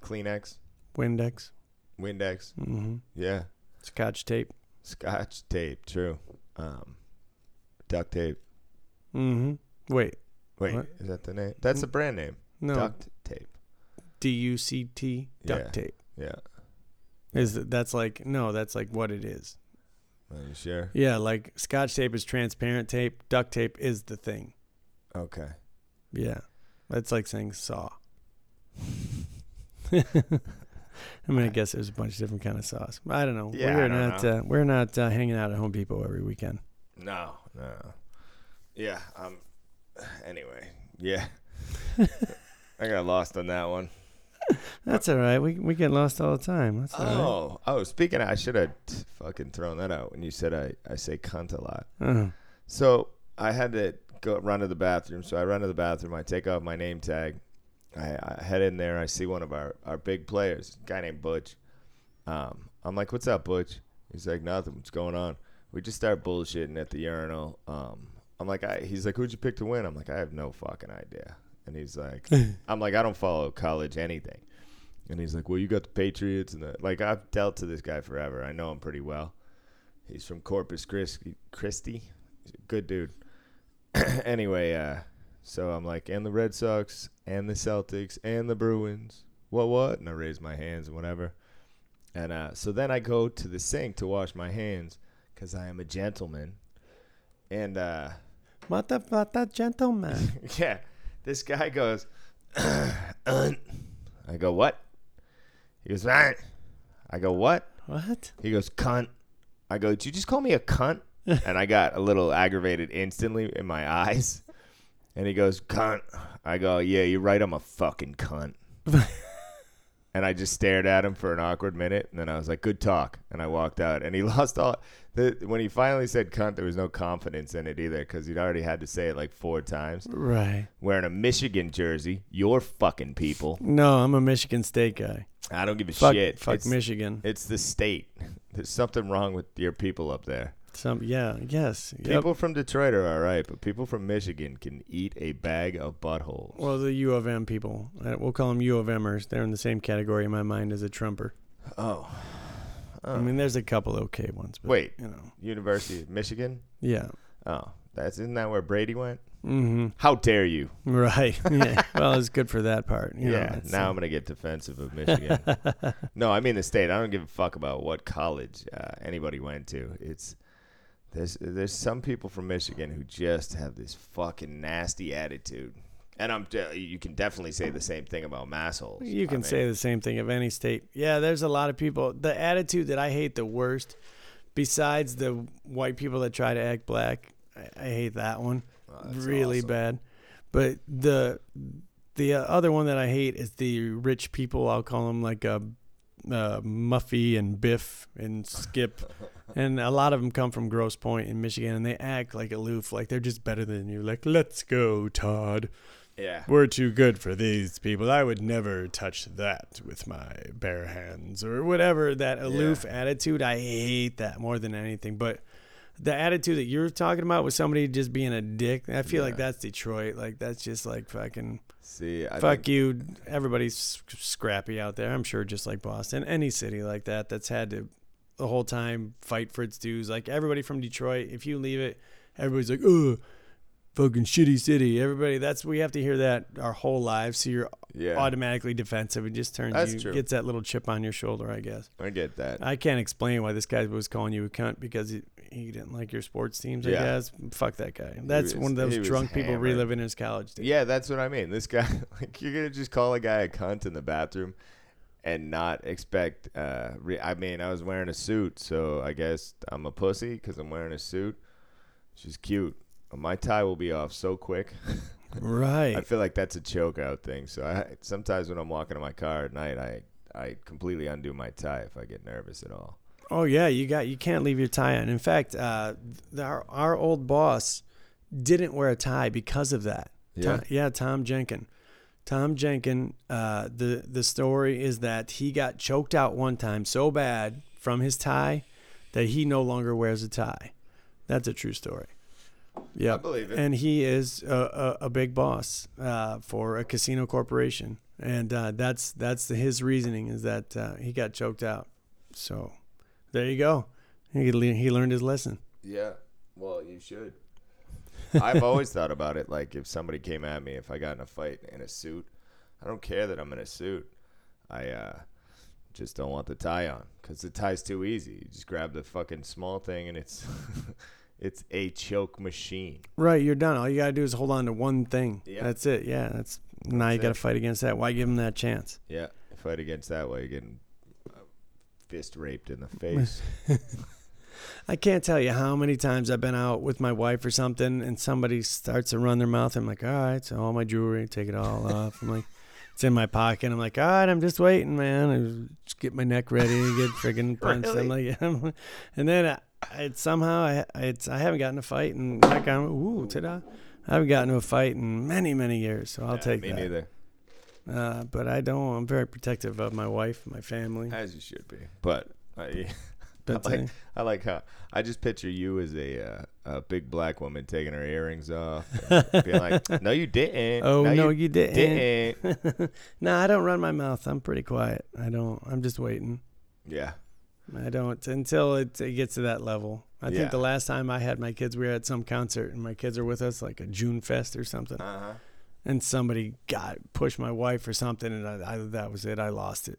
Kleenex, Windex. Windex. hmm Yeah, Scotch tape. Scotch tape. True. Um, duct tape. Mm-hmm. Wait, Wait, What? is that the name? That's the brand name. no. Duct tape. D U C T duct Yeah. tape. Yeah. Is that- that's like no, that's like what it is. Are you sure? Yeah, like Scotch tape is transparent tape. Duct tape is the thing. Okay. Yeah, that's like saying saw. I mean, I guess there's a bunch of different kind of saws. I don't know. Yeah, I we're don't not know. Uh, we're not uh, hanging out at Home Depot every weekend. No, no. Yeah. Um. Anyway. Yeah. I got lost on that one. That's all right. We we get lost all the time. That's all right. Oh, oh. Speaking, of, I should have t- fucking thrown that out when you said I I say cunt a lot. Uh, So I had to go run to the bathroom. So I run to the bathroom. I take off my name tag. I, I head in there. I see one of our, our big players, a guy named Butch. Um, I'm like, "What's up, Butch?" He's like, nothing. What's going on? We just start bullshitting at the urinal. Um, I'm like, I, he's like, who'd you pick to win? I'm like, I have no fucking idea. And he's like, I'm like, I don't follow college anything. And he's like, well, you got the Patriots and the like. I've dealt to this guy forever. I know him pretty well. He's from Corpus Christi. Christi. He's a good dude. anyway, uh, so I'm like, and the Red Sox and the Celtics and the Bruins. What what? And I raise my hands and whatever. And uh, so then I go to the sink to wash my hands because I am a gentleman. And uh, What the what the gentleman? yeah, this guy goes, "Uh." I go, what? He goes, "Ah." I go, what? what? He goes, cunt. I go, did you just call me a cunt? and I got a little aggravated instantly in my eyes. And he goes, cunt. I go, yeah, you're right. I'm a fucking cunt. and I just stared at him for an awkward minute. And then I was like, good talk. And I walked out. And he lost all. The, when he finally said cunt, there was no confidence in it either because he'd already had to say it like four times. Right. Wearing a Michigan jersey. You're fucking people. No, I'm a Michigan State guy. I don't give a Fuck, shit. fuck it's, Michigan. it's the state. There's something wrong with your people up there. Some yeah, yes. Yep. People from Detroit are all right, but people from Michigan can eat a bag of buttholes. Well, the U of M people. Uh, We'll call them U of Mers. They're in the same category in my mind as a Trumper. oh. I mean, there's a couple okay ones. But, Wait. you know, University of Michigan? yeah. Oh, that's isn't that where Brady went? Mm-hmm. How dare you? Right. Yeah. well, it's good for that part. you yeah, it's, now uh, I'm gonna get defensive of Michigan. no, I mean the state. I don't give a fuck about what college uh, anybody went to. It's there's there's some people from Michigan who just have this fucking nasty attitude, and I'm de- you can definitely say the same thing about massholes. You I can mean, say the same thing of any state. Yeah, there's a lot of people. The attitude that I hate the worst, besides the white people that try to act black, I, I hate that one Oh, really awesome. bad. But the the uh, other one that I hate is the rich people. I'll call them like uh, uh, Muffy and Biff and Skip, and a lot of them come from Grosse Pointe in Michigan, and they act like aloof, like they're just better than you. Like, let's go, Todd. Yeah. We're too good for these people. I would never touch that with my bare hands or whatever. That aloof attitude, I hate that more than anything. But the attitude that you're talking about with somebody just being a dick, I feel like that's Detroit. Like that's just like fucking See, I fuck think- you. Everybody's scrappy out there. I'm sure, just like Boston, any city like that that's had to the whole time fight for its dues. Like everybody from Detroit, if you leave it, everybody's like, oh, fucking shitty city. Everybody, that's we have to hear that our whole lives. So you're Yeah, automatically defensive. It just turns That's you true. gets that little chip on your shoulder, I guess. I get that. I can't explain why this guy was calling you a cunt because he, he didn't like your sports teams. I Yeah. guess fuck that guy. That's was- one of those drunk people reliving his college days. Yeah, that's what I mean. This guy, like, you're gonna just call a guy a cunt in the bathroom and not expect. Uh, re- I mean, I was wearing a suit, so I guess I'm a pussy because I'm wearing a suit. She's cute. My tie will be off so quick. Right. I feel like that's a choke out thing. So I, sometimes when I'm walking to my car at night, I I completely undo my tie if I get nervous at all. Oh yeah, you got you can't leave your tie on. In fact, uh, our our old boss didn't wear a tie because of that. Yeah? Tom, yeah, Tom Jenkin. Tom Jenkin. Uh, the the story is that he got choked out one time so bad from his tie that he no longer wears a tie. That's a true story. Yeah, I believe it. And he is a, a, a big boss uh, for a casino corporation, and uh, that's that's his reasoning is that uh, he got choked out. So there you go. He he learned his lesson. Yeah. Well, you should. I've always thought about it like if somebody came at me if I got in a fight in a suit, I don't care that I'm in a suit. I uh, just don't want the tie on because the tie's too easy. You just grab the fucking small thing and it's it's a choke machine. Right, you're done. All you gotta do is hold on to one thing. Yeah. That's it. Yeah, that's now you That's gotta fight against that. Why give him that chance? Yeah, fight against that while you're getting uh, fist raped in the face. I can't tell you how many times I've been out with my wife or something, and somebody starts to run their mouth. I'm like, all right, so all my jewelry, take it all off. I'm like, it's in my pocket. I'm like, all right, I'm just waiting, man. I just get my neck ready get friggin' punched. I'm like, and then I, it somehow I, it's I haven't gotten a fight, and like I'm, ooh, ta-da. I haven't gotten to a fight in many, many years, so I'll Yeah, take me that. neither. Uh, but I don't. I'm very protective of my wife, my family. As you should be. But uh, I like, I like how I just picture you as a uh, a big black woman taking her earrings off, being like, "No, you didn't. oh no, you, you didn't. didn't." no, I don't run my mouth. I'm pretty quiet. I don't. I'm just waiting. yeah, I don't until it, it gets to that level. I Yeah. think the last time I had my kids, we were at some concert, and my kids are with us, like a June Fest or something. uh huh. and somebody got pushed my wife or something, and I, I that was it. I lost it,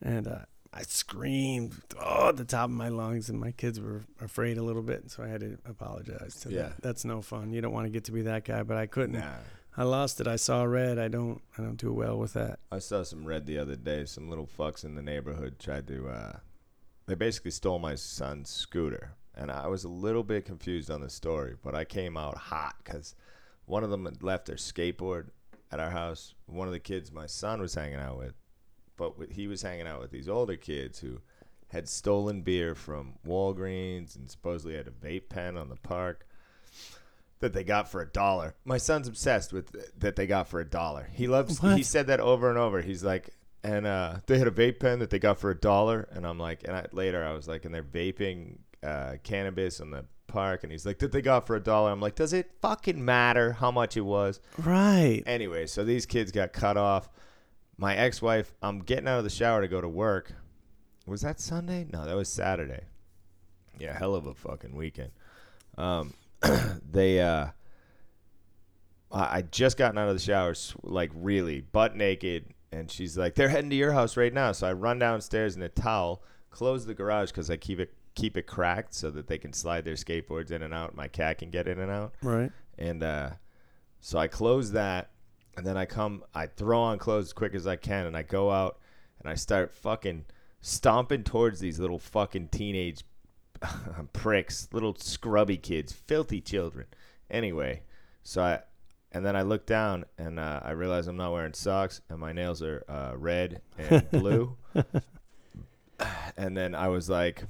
and uh, I screamed oh, at the top of my lungs, and my kids were afraid a little bit, so I had to apologize to Yeah. them. That's no fun. You don't want to get to be that guy, but I couldn't. Nah, I lost it. I saw red. I don't. I don't do well with that. I saw some red the other day. Some little fucks in the neighborhood tried to. uh They basically stole my son's scooter, and I was a little bit confused on the story, but I came out hot because one of them had left their skateboard at our house. One of the kids my son was hanging out with, but with- he was hanging out with these older kids who had stolen beer from Walgreens and supposedly had a vape pen on the park that they got for a dollar. My son's obsessed with th- that they got for a dollar. He loves. What? He said that over and over. He's like, and uh, they had a vape pen that they got for a dollar, and I'm like, and I, later I was like, and they're vaping uh, cannabis in the park, and he's like, that they got for a dollar. I'm like, does it fucking matter how much it was? Right. Anyway, so these kids got cut off. My ex-wife, I'm getting out of the shower to go to work. Was that Sunday? No, that was Saturday. Yeah, hell of a fucking weekend. Um, they, uh, I just gotten out of the shower, like really butt naked, and she's like, "They're heading to your house right now." So I run downstairs in a towel, close the garage because I keep it keep it cracked so that they can slide their skateboards in and out. My cat can get in and out. Right. And uh, so I close that, and then I come, I throw on clothes as quick as I can, and I go out and I start fucking stomping towards these little fucking teenage pricks, little scrubby kids, filthy children. Anyway, so I, and then I look down and uh, I realize I'm not wearing socks, and my nails are uh, red and blue. and then I was like,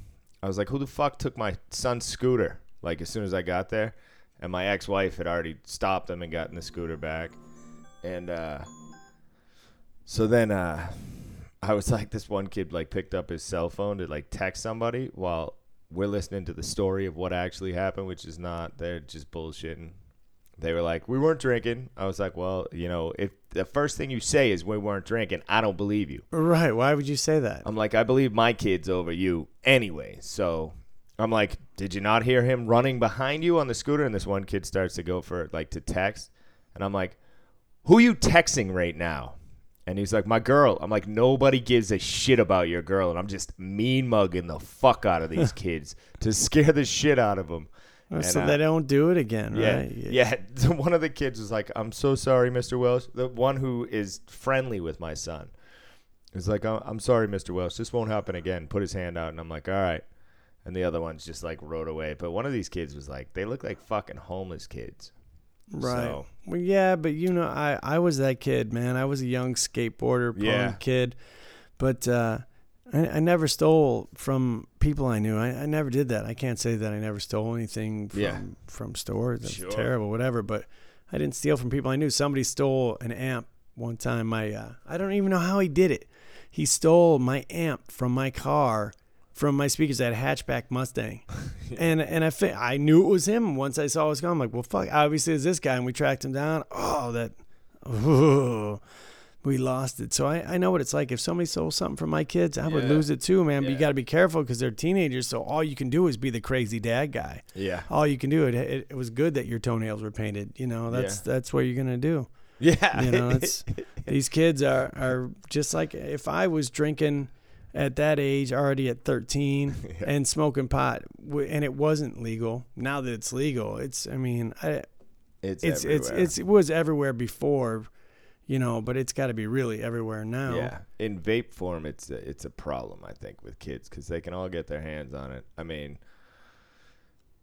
I was like, who the fuck took my son's scooter? Like as soon as I got there, and my ex-wife had already stopped him and gotten the scooter back, and uh, so then uh, I was like, this one kid like picked up his cell phone to like text somebody while we're listening to the story of what actually happened, which is not. They're just bullshitting. They were like, we weren't drinking. I was like, well, you know, if the first thing you say is we weren't drinking, I don't believe you. Right. Why would you say that? I'm like, I believe my kids over you anyway. So I'm like, did you not hear him running behind you on the scooter? And this one kid starts to go for like to text, and I'm like, who are you texting right now? And he's like, my girl. I'm like, nobody gives a shit about your girl, and I'm just mean mugging the fuck out of these kids to scare the shit out of them. And, so uh, they don't do it again, yeah, right? yeah. One of the kids was like, "I'm so sorry, Mr. Welsh." The one who is friendly with my son is like, "I'm I'm sorry, Mr. Welsh. This won't happen again." Put his hand out, and I'm like, "All right." And the other ones just like rode away. But one of these kids was like, they look like fucking homeless kids. Right. So- Well, yeah, but you know, I I was that kid, man. I was a young skateboarder, punk Yeah. kid, but uh, I, I never stole from people I knew. I, I never did that. I can't say that I never stole anything from Yeah. from stores. That's Sure. terrible, whatever. But I didn't steal from people I knew. Somebody stole an amp one time. My uh, I don't even know how he did it. He stole my amp from my car. From my speakers, a hatchback Mustang, and and I fi- I knew it was him once I saw it was gone. I'm like, well, fuck, obviously it's this guy, and we tracked him down. Oh, that, we lost it. So I, I know what it's like. If somebody stole something from my kids, I would lose it too, man. But you got to be careful because they're teenagers. So all you can do is be the crazy dad guy. Yeah. All you can do it. It, it was good that your toenails were painted. You know, that's that's what you're gonna do. Yeah. You know, it's these kids are are just like if I was drinking at that age, already at 13, Yeah. and smoking pot, and it wasn't legal. Now that it's legal, it's I mean, I, it's it's it's it's it was everywhere before, you know, but it's got to be really everywhere now. Yeah, in vape form, it's a, it's a problem I think with kids because they can all get their hands on it. I mean,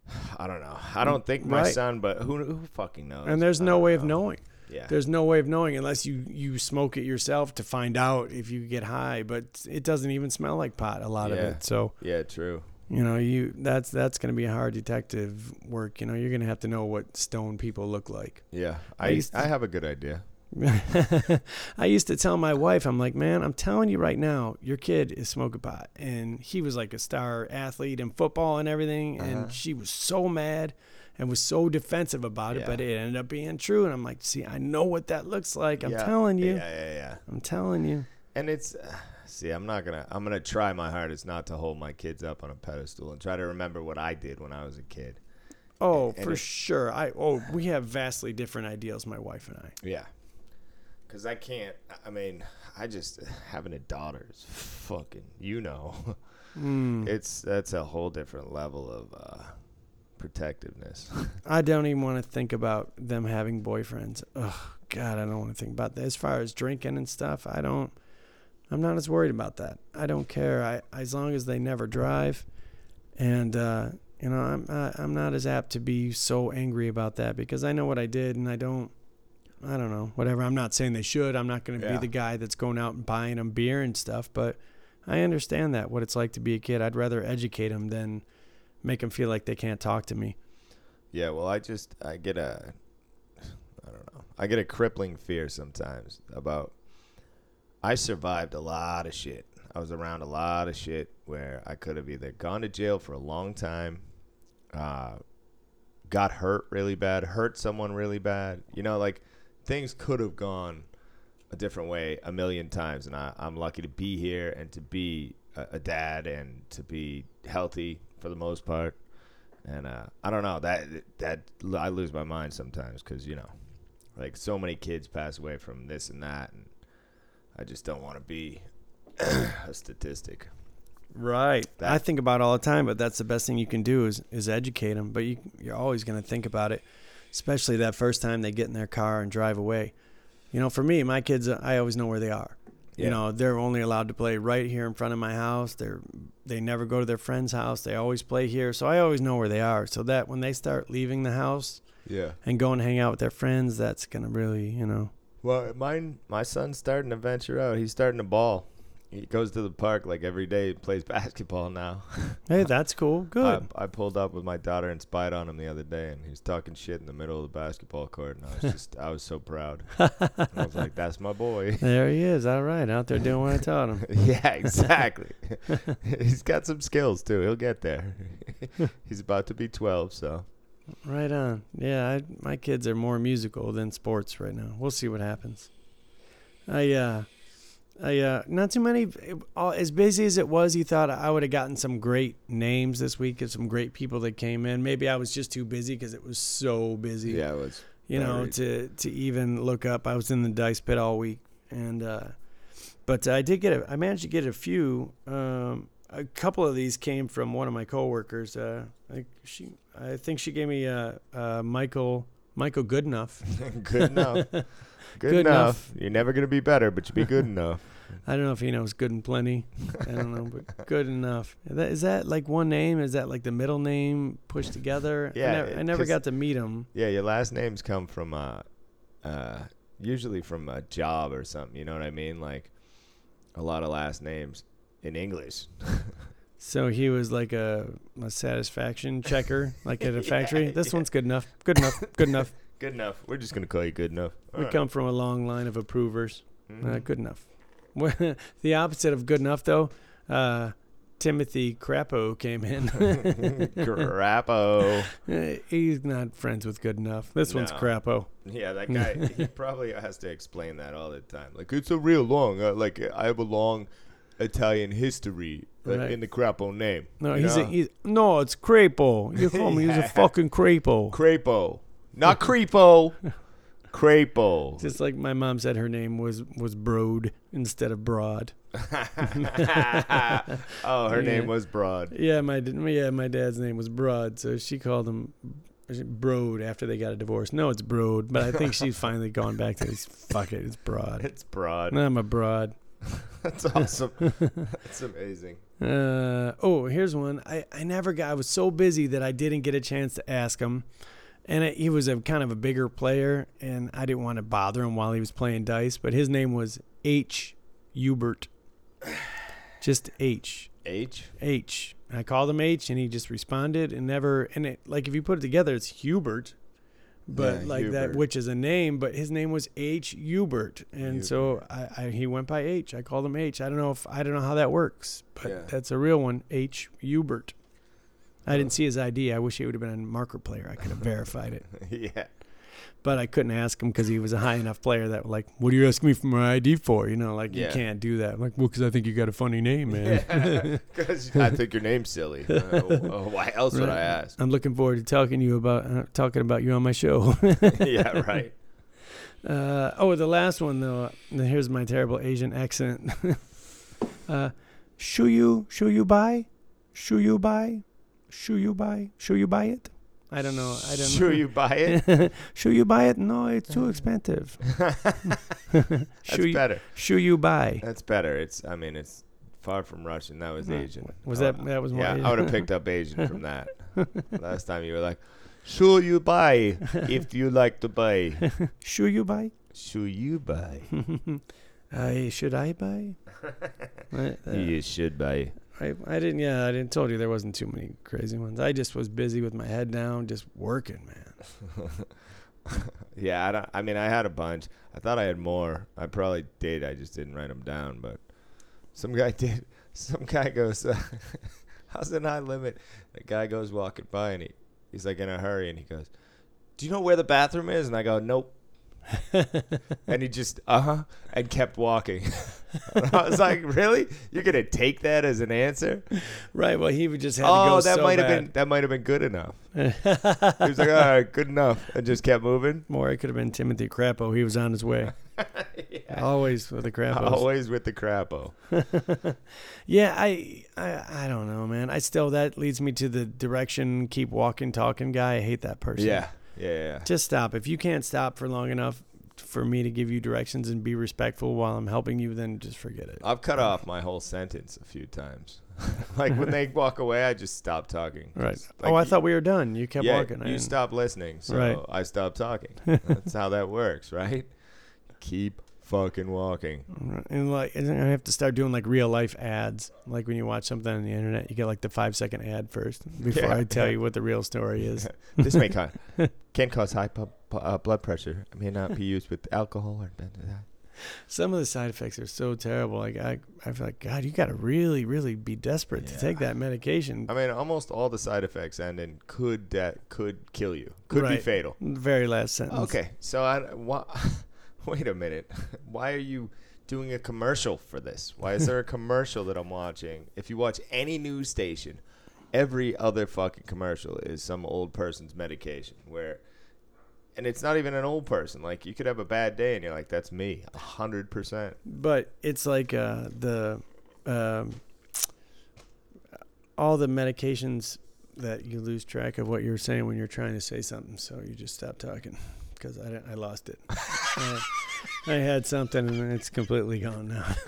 I don't know. I don't mm, think my Right. son, but who who fucking knows? And there's no way of knowing. Yeah, There's no way of knowing unless you you smoke it yourself to find out if you get high. But it doesn't even smell like pot. A lot of it. So yeah, true. you know you that's that's going to be a hard detective work. You know you're going to have to know what stone people look like. Yeah, I I used to- I have a good idea. I used to tell my wife, I'm like, man, I'm telling you right now, your kid is smoking pot. And he was like a star athlete in football and everything. Uh-huh. And she was so mad and was so defensive about it, Yeah. but it ended up being true. And I'm like, see, I know what that looks like. I'm Yeah. telling you. Yeah, yeah, yeah. I'm telling you. And it's uh, see, I'm not gonna. I'm gonna try my hardest not to hold my kids up on a pedestal and try to remember what I did when I was a kid. Oh, And for it- sure. I oh, we have vastly different ideals, my wife and I. Yeah. Cause I can't. I mean, I just having a daughter is fucking. You know, Mm. it's that's a whole different level of uh, protectiveness. I don't even want to think about them having boyfriends. Oh God, I don't want to think about that. As far as drinking and stuff, I don't. I'm not as worried about that. I don't care. I as long as they never drive, and uh, you know, I'm I, I'm not as apt to be so angry about that because I know what I did, and I don't. I don't know. Whatever. I'm not saying they should. I'm not going to Yeah. be the guy that's going out and buying them beer and stuff, but I understand that what it's like to be a kid. I'd rather educate them than make them feel like they can't talk to me. Yeah, well, I just I get a I don't know. I get a crippling fear sometimes about I survived a lot of shit. I was around a lot of shit where I could have either gone to jail for a long time, uh, got hurt really bad, hurt someone really bad. You know, like things could have gone a different way a million times, and I, I'm lucky to be here and to be a, a dad and to be healthy for the most part. And uh, I don't know that that I lose my mind sometimes because you know, like so many kids pass away from this and that, and I just don't want to be a statistic. Right. That- I think about it all the time, but that's the best thing you can do is is educate them. But you you're always going to think about it, especially that first time they get in their car and drive away. You know, for me, my kids, I always know where they are. Yeah. You know, they're only allowed to play right here in front of my house. They're they never go to their friend's house. They always play here, so I always know where they are. So that when they start leaving the house Yeah. and going to hang out with their friends, that's gonna really, you know, Well, mine, my son's starting to venture out. He's starting to ball. He goes to the park like every day. And plays basketball now. hey, that's cool, good. I, I pulled up with my daughter and spied on him the other day, and he was talking shit in the middle of the basketball court, and I was just, I was so proud. I was like, "That's my boy." there he is. All right, out there doing what I taught him. yeah, exactly. He's got some skills too. He'll get there. He's about to be 12, so Right on. Yeah, I, my kids are more musical than sports right now. We'll see what happens. I uh, I uh, not too many. As busy as it was, you thought I would have gotten some great names this week of some great people that came in. Maybe I was just too busy because it was so busy. yeah, it was. you know, to to even look up. I was in the dice pit all week, and uh, but I did get a. I managed to get a few. Um, a couple of these came from one of my coworkers. Uh, I, she, I think she gave me uh, uh, Michael Michael Goodenough. good enough. Good, Good enough. You're never gonna be better, but you be good enough. I don't know if he knows good and plenty. I don't know, but good enough. Is that, like one name? Is that like the middle name pushed together? Yeah, I never, it- I never got to meet him. Yeah, your last names come from uh, uh, usually from a job or something. You know what I mean? Like a lot of last names in English. So he was like a, a satisfaction checker, like at a Yeah, factory. This yeah. one's good enough. Good enough. Good enough. Good enough. We're just gonna call you good enough. We come from a long line of approvers. Uh, Mhm. good enough. the opposite of good enough, though, uh, Timothy Crapo came in. Crapo. Uh, He's not friends with good enough. This one's No. Crapo. Yeah, that guy. he probably has to explain that all the time. Like it's a real long. Uh, like I have a long Italian history uh, Right. in the Crapo name. No, he's, a, he's no, it's Crapo. You call me. He's a fucking Crapo. Crapo, not Creepo. Crapo. Just like my mom said, her name was was Broad instead of Broad. oh, her name was Broad. Yeah, my yeah my dad's name was Broad, so she called him Broad after they got a divorce. No, it's Broad, but I think she's finally gone back to this. Fuck it, it's Broad. It's Broad. I'm a broad. That's awesome. That's amazing. Uh, oh, here's one. I, I never got. I was so busy that I didn't get a chance to ask him, and it, he was a kind of a bigger player, and I didn't want to bother him while he was playing dice. But his name was H. Hubert. Just H. H. H. I called him H, and he just responded and never. And it, like if you put it together, it's Hubert, but Yeah, like that, which is a name, but his name was H. Hubert, and so I, I he went by H. I called him H. I don't know if I don't know how that works, but Yeah. that's a real one, H. Hubert. I didn't see his ID. I wish he would have been a marker player. I could have verified it, yeah. but I couldn't ask him because he was a high enough player that like, what are you asking me for my ID for? You know, like you can't do that. I'm like, well, because I think you got a funny name, man. Because I think your name's silly. Uh, why else would I ask? I'm looking forward to talking to you about uh, talking about you on my show. yeah, right. Uh, oh, the last one though. Here's my terrible Asian accent. uh, should you should you buy? Should you buy? Should you buy? Should you buy it? I don't know. I don't Sure know. you buy it? should you buy it? No, it's too expensive. That's should you, better. should you buy? That's better. It's. I mean, it's far from Russian. That was Uh, Asian. Was that that was more? Yeah, Asian? I would have picked up Asian from that. Last time you were like, "Should you buy if you like to buy." should you buy? Should you buy. I should I buy? Uh, you should buy. I, I didn't. Yeah, I didn't told you there wasn't too many crazy ones. I just was busy with my head down, just working, man. yeah, I don't. I mean, I had a bunch. I thought I had more. I probably did. I just didn't write them down. But some guy did. Some guy goes, uh, "How's the high limit?" The guy goes walking by and he, he's like in a hurry and he goes, "Do you know where the bathroom is?" And I go, "Nope." and he just uh huh and kept walking. And I was like, "Really? You're gonna take that as an answer?" Right. Well, he would just had to go Oh, that so might have been that might have been good enough. He was like, "All right, good enough," and just kept moving. More, it could have been Timothy Crapo. He was on his way. Always with the Crapos. Always with the crapo. Yeah, I, I, I don't know, man. I still that leads me to the direction keep walking, talking guy. I hate that person. Yeah, yeah. Just stop. If you can't stop for long enough for me to give you directions and be respectful while I'm helping you, then just forget it. I've cut off my whole sentence a few times. like when they walk away, I just stop talking. Right. Like oh, I y- thought we were done. You kept yeah, walking. You didn't- stop listening, so Right. I stop talking. That's how that works, right? Keep fucking walking. And like, and I have to start doing like real life ads. Like when you watch something on the internet, you get like the five second ad first before Yeah, I tell yeah. you what the real story is. this may cause can cause high pu- pu- uh, blood pressure. It may not be used with alcohol or benzodiazepine. Some of the side effects are so terrible. Like I, I feel like God, you got to really, really be desperate to Yeah. take that medication. I mean, almost all the side effects end in could that could kill you. Could be Right. fatal. Very last sentence. Okay, so I wait a minute. Why are you doing a commercial for this? Why is there a commercial that I'm watching? If you watch any news station, every other fucking commercial is some old person's medication where and it's not even an old person. Like you could have a bad day and you're like, that's me, a hundred percent. But it's like uh, the um, all the medications that you lose track of what you're saying when you're trying to say something, so you just stop talking because I, I lost it. I, I had something and it's completely gone now.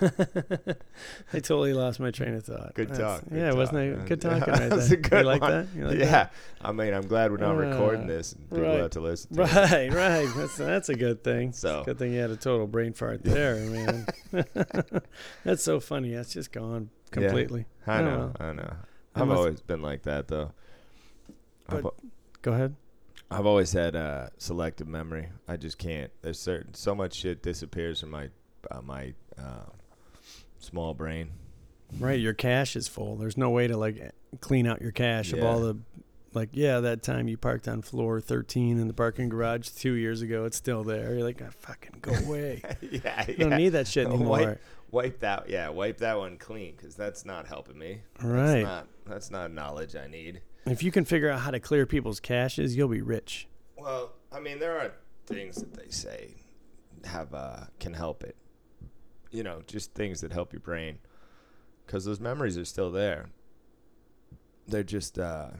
I totally lost my train of thought. Good That's- talk. good yeah, wasn't talk. it good Yeah, talking right there? a good you like one. that? You like yeah, that? I mean, I'm glad we're not recording Uh, this and people right. have to listen. To it. Right, right. That's that's a good thing. So Good thing you had a total brain fart there, man. That's so funny. That's just gone completely. I Oh, know, well. I know. I I've always been like that though. I've, But- Go ahead. I've always had uh, selective memory. I just can't. There's certain so much shit disappears from my uh, my uh, small brain. Right, your cache is full. There's no way to like clean out your cache of all the like yeah, that time you parked on floor 13 in the parking garage 2 years ago, it's still there. You're like, oh, "Fucking go away." yeah, You don't need that shit Wipe- anymore. Wipe that. Yeah, wipe that one clean because that's not helping me. Right. That's not. That's not knowledge I need. If you can figure out how to clear people's caches, you'll be rich. Well, I mean, there are things that they say have uh, can help it. You know, just things that help your brain, because those memories are still there. They're just uh,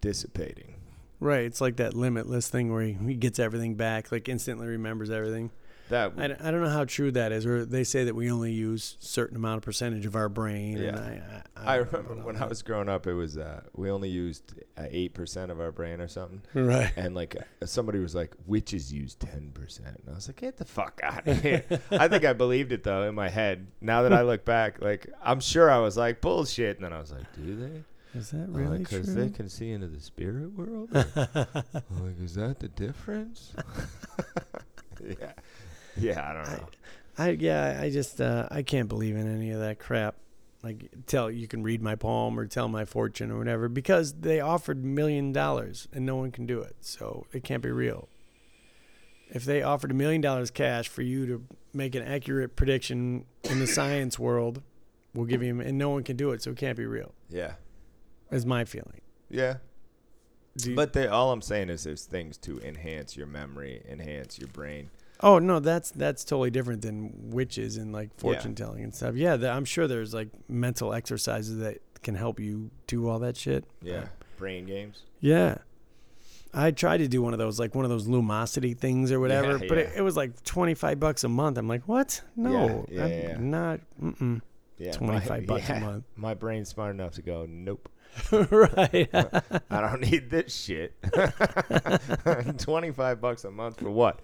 dissipating. Right, it's like that limitless thing where he, he gets everything back, like instantly remembers everything. That I, don't- I don't know how true that is, or they say that we only use certain amount of percentage of our brain. And Yeah. I, I don't remember when I was growing up, it was uh, we only used eight percent of our brain or something, right. and like uh, somebody was like, "Witches use ten percent," and I was like, "Get the fuck out of here!" I think I believed it though in my head. Now that I look back, like I'm sure I was like bullshit, and then I was like, "Do they?" Is that really Because true? they can see into the spirit world. or- like, is that the difference? yeah, yeah. I don't know. I yeah, I just uh, I can't believe in any of that crap. Like tell you can read my palm or tell my fortune or whatever because they offered million dollars and no one can do it, so it can't be real. If they offered a million dollars cash for you to make an accurate prediction in the science world, we'll give you and no one can do it, so it can't be real. Yeah, Is my feeling. yeah. You- But they, all I'm saying is there's things to enhance your memory, enhance your brain. Oh no, that's that's totally different than witches and like fortune telling and stuff. Yeah, th- I'm sure there's like mental exercises that can help you do all that shit. Yeah, brain games. Yeah. I tried to do one of those, like one of those lumosity things or whatever, Yeah, but it, yeah. it was like 25 bucks a month. I'm like, what? No, I'm not, mm-mm. Yeah, 25 bucks a month. My brain's smart enough to go, nope. right. I don't need this shit. 25 bucks a month for what?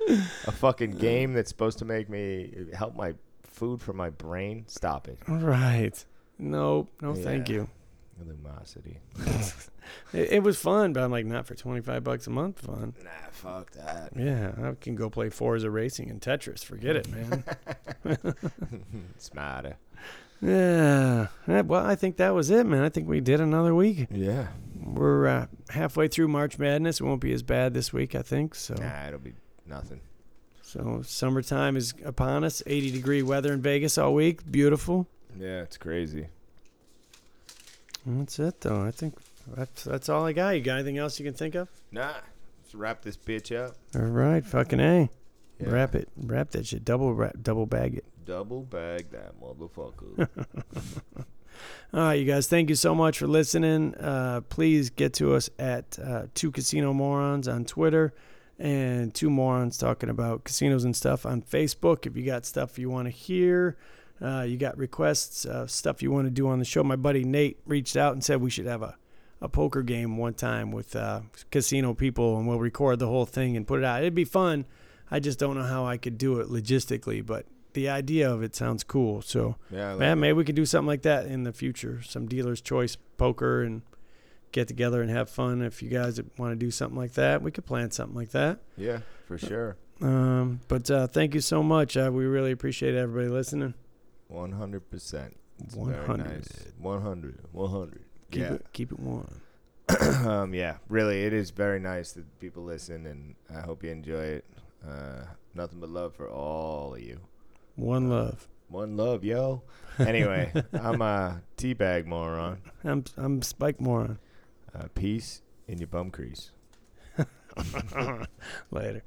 A fucking game that's supposed to make me help my food for my brain? Stop it. right. No, no, thank you. Lumosity. It, it was fun, but I'm like, not for 25 bucks a month fun. Nah, fuck that. Yeah, I can go play Forza Racing and Tetris. Forget it, man. It's Smarter. Yeah. Well, I think that was it, man. I think we did another week. Yeah. We're uh, halfway through March Madness. It won't be as bad this week, I think. So, Nah, it'll be nothing. so summertime is upon us. 80 degree weather in Vegas all week. Beautiful. Yeah, it's crazy. That's it, though. I think that's that's all I got. You got anything else you can think of? Nah, let's wrap this bitch up. All right, fucking a. Yeah. Wrap it. Wrap that shit. Double wrap. Double bag it. Double bag that motherfucker. All right, you guys, thank you so much for listening. Uh, please get to us at uh, Two Casino Morons on Twitter and Two Morons talking about casinos and stuff on Facebook. If you got stuff you want to hear, uh, you got requests, stuff you want to do on the show. My buddy Nate reached out and said we should have a, a poker game one time with uh, casino people and we'll record the whole thing and put it out. It'd be fun. I just don't know how I could do it logistically, but the idea of it sounds cool. So. yeah, Man, it. maybe we could do something like that in the future. Some dealer's choice poker and get together and have fun. If you guys want to do something like that, we could plan something like that. yeah, for sure. Um, but uh, thank you so much. Uh, we really appreciate everybody listening. 100%. It's very 100. nice. 100. 100. Keep yeah. it keep it one. um, yeah, really, it is very nice that people listen, and I hope you enjoy it. Uh, nothing but love for all of you. One love. One love, yo. Anyway, I'm a teabag moron. I'm I'm Spike Moron. Uh, peace in your bum crease. Later.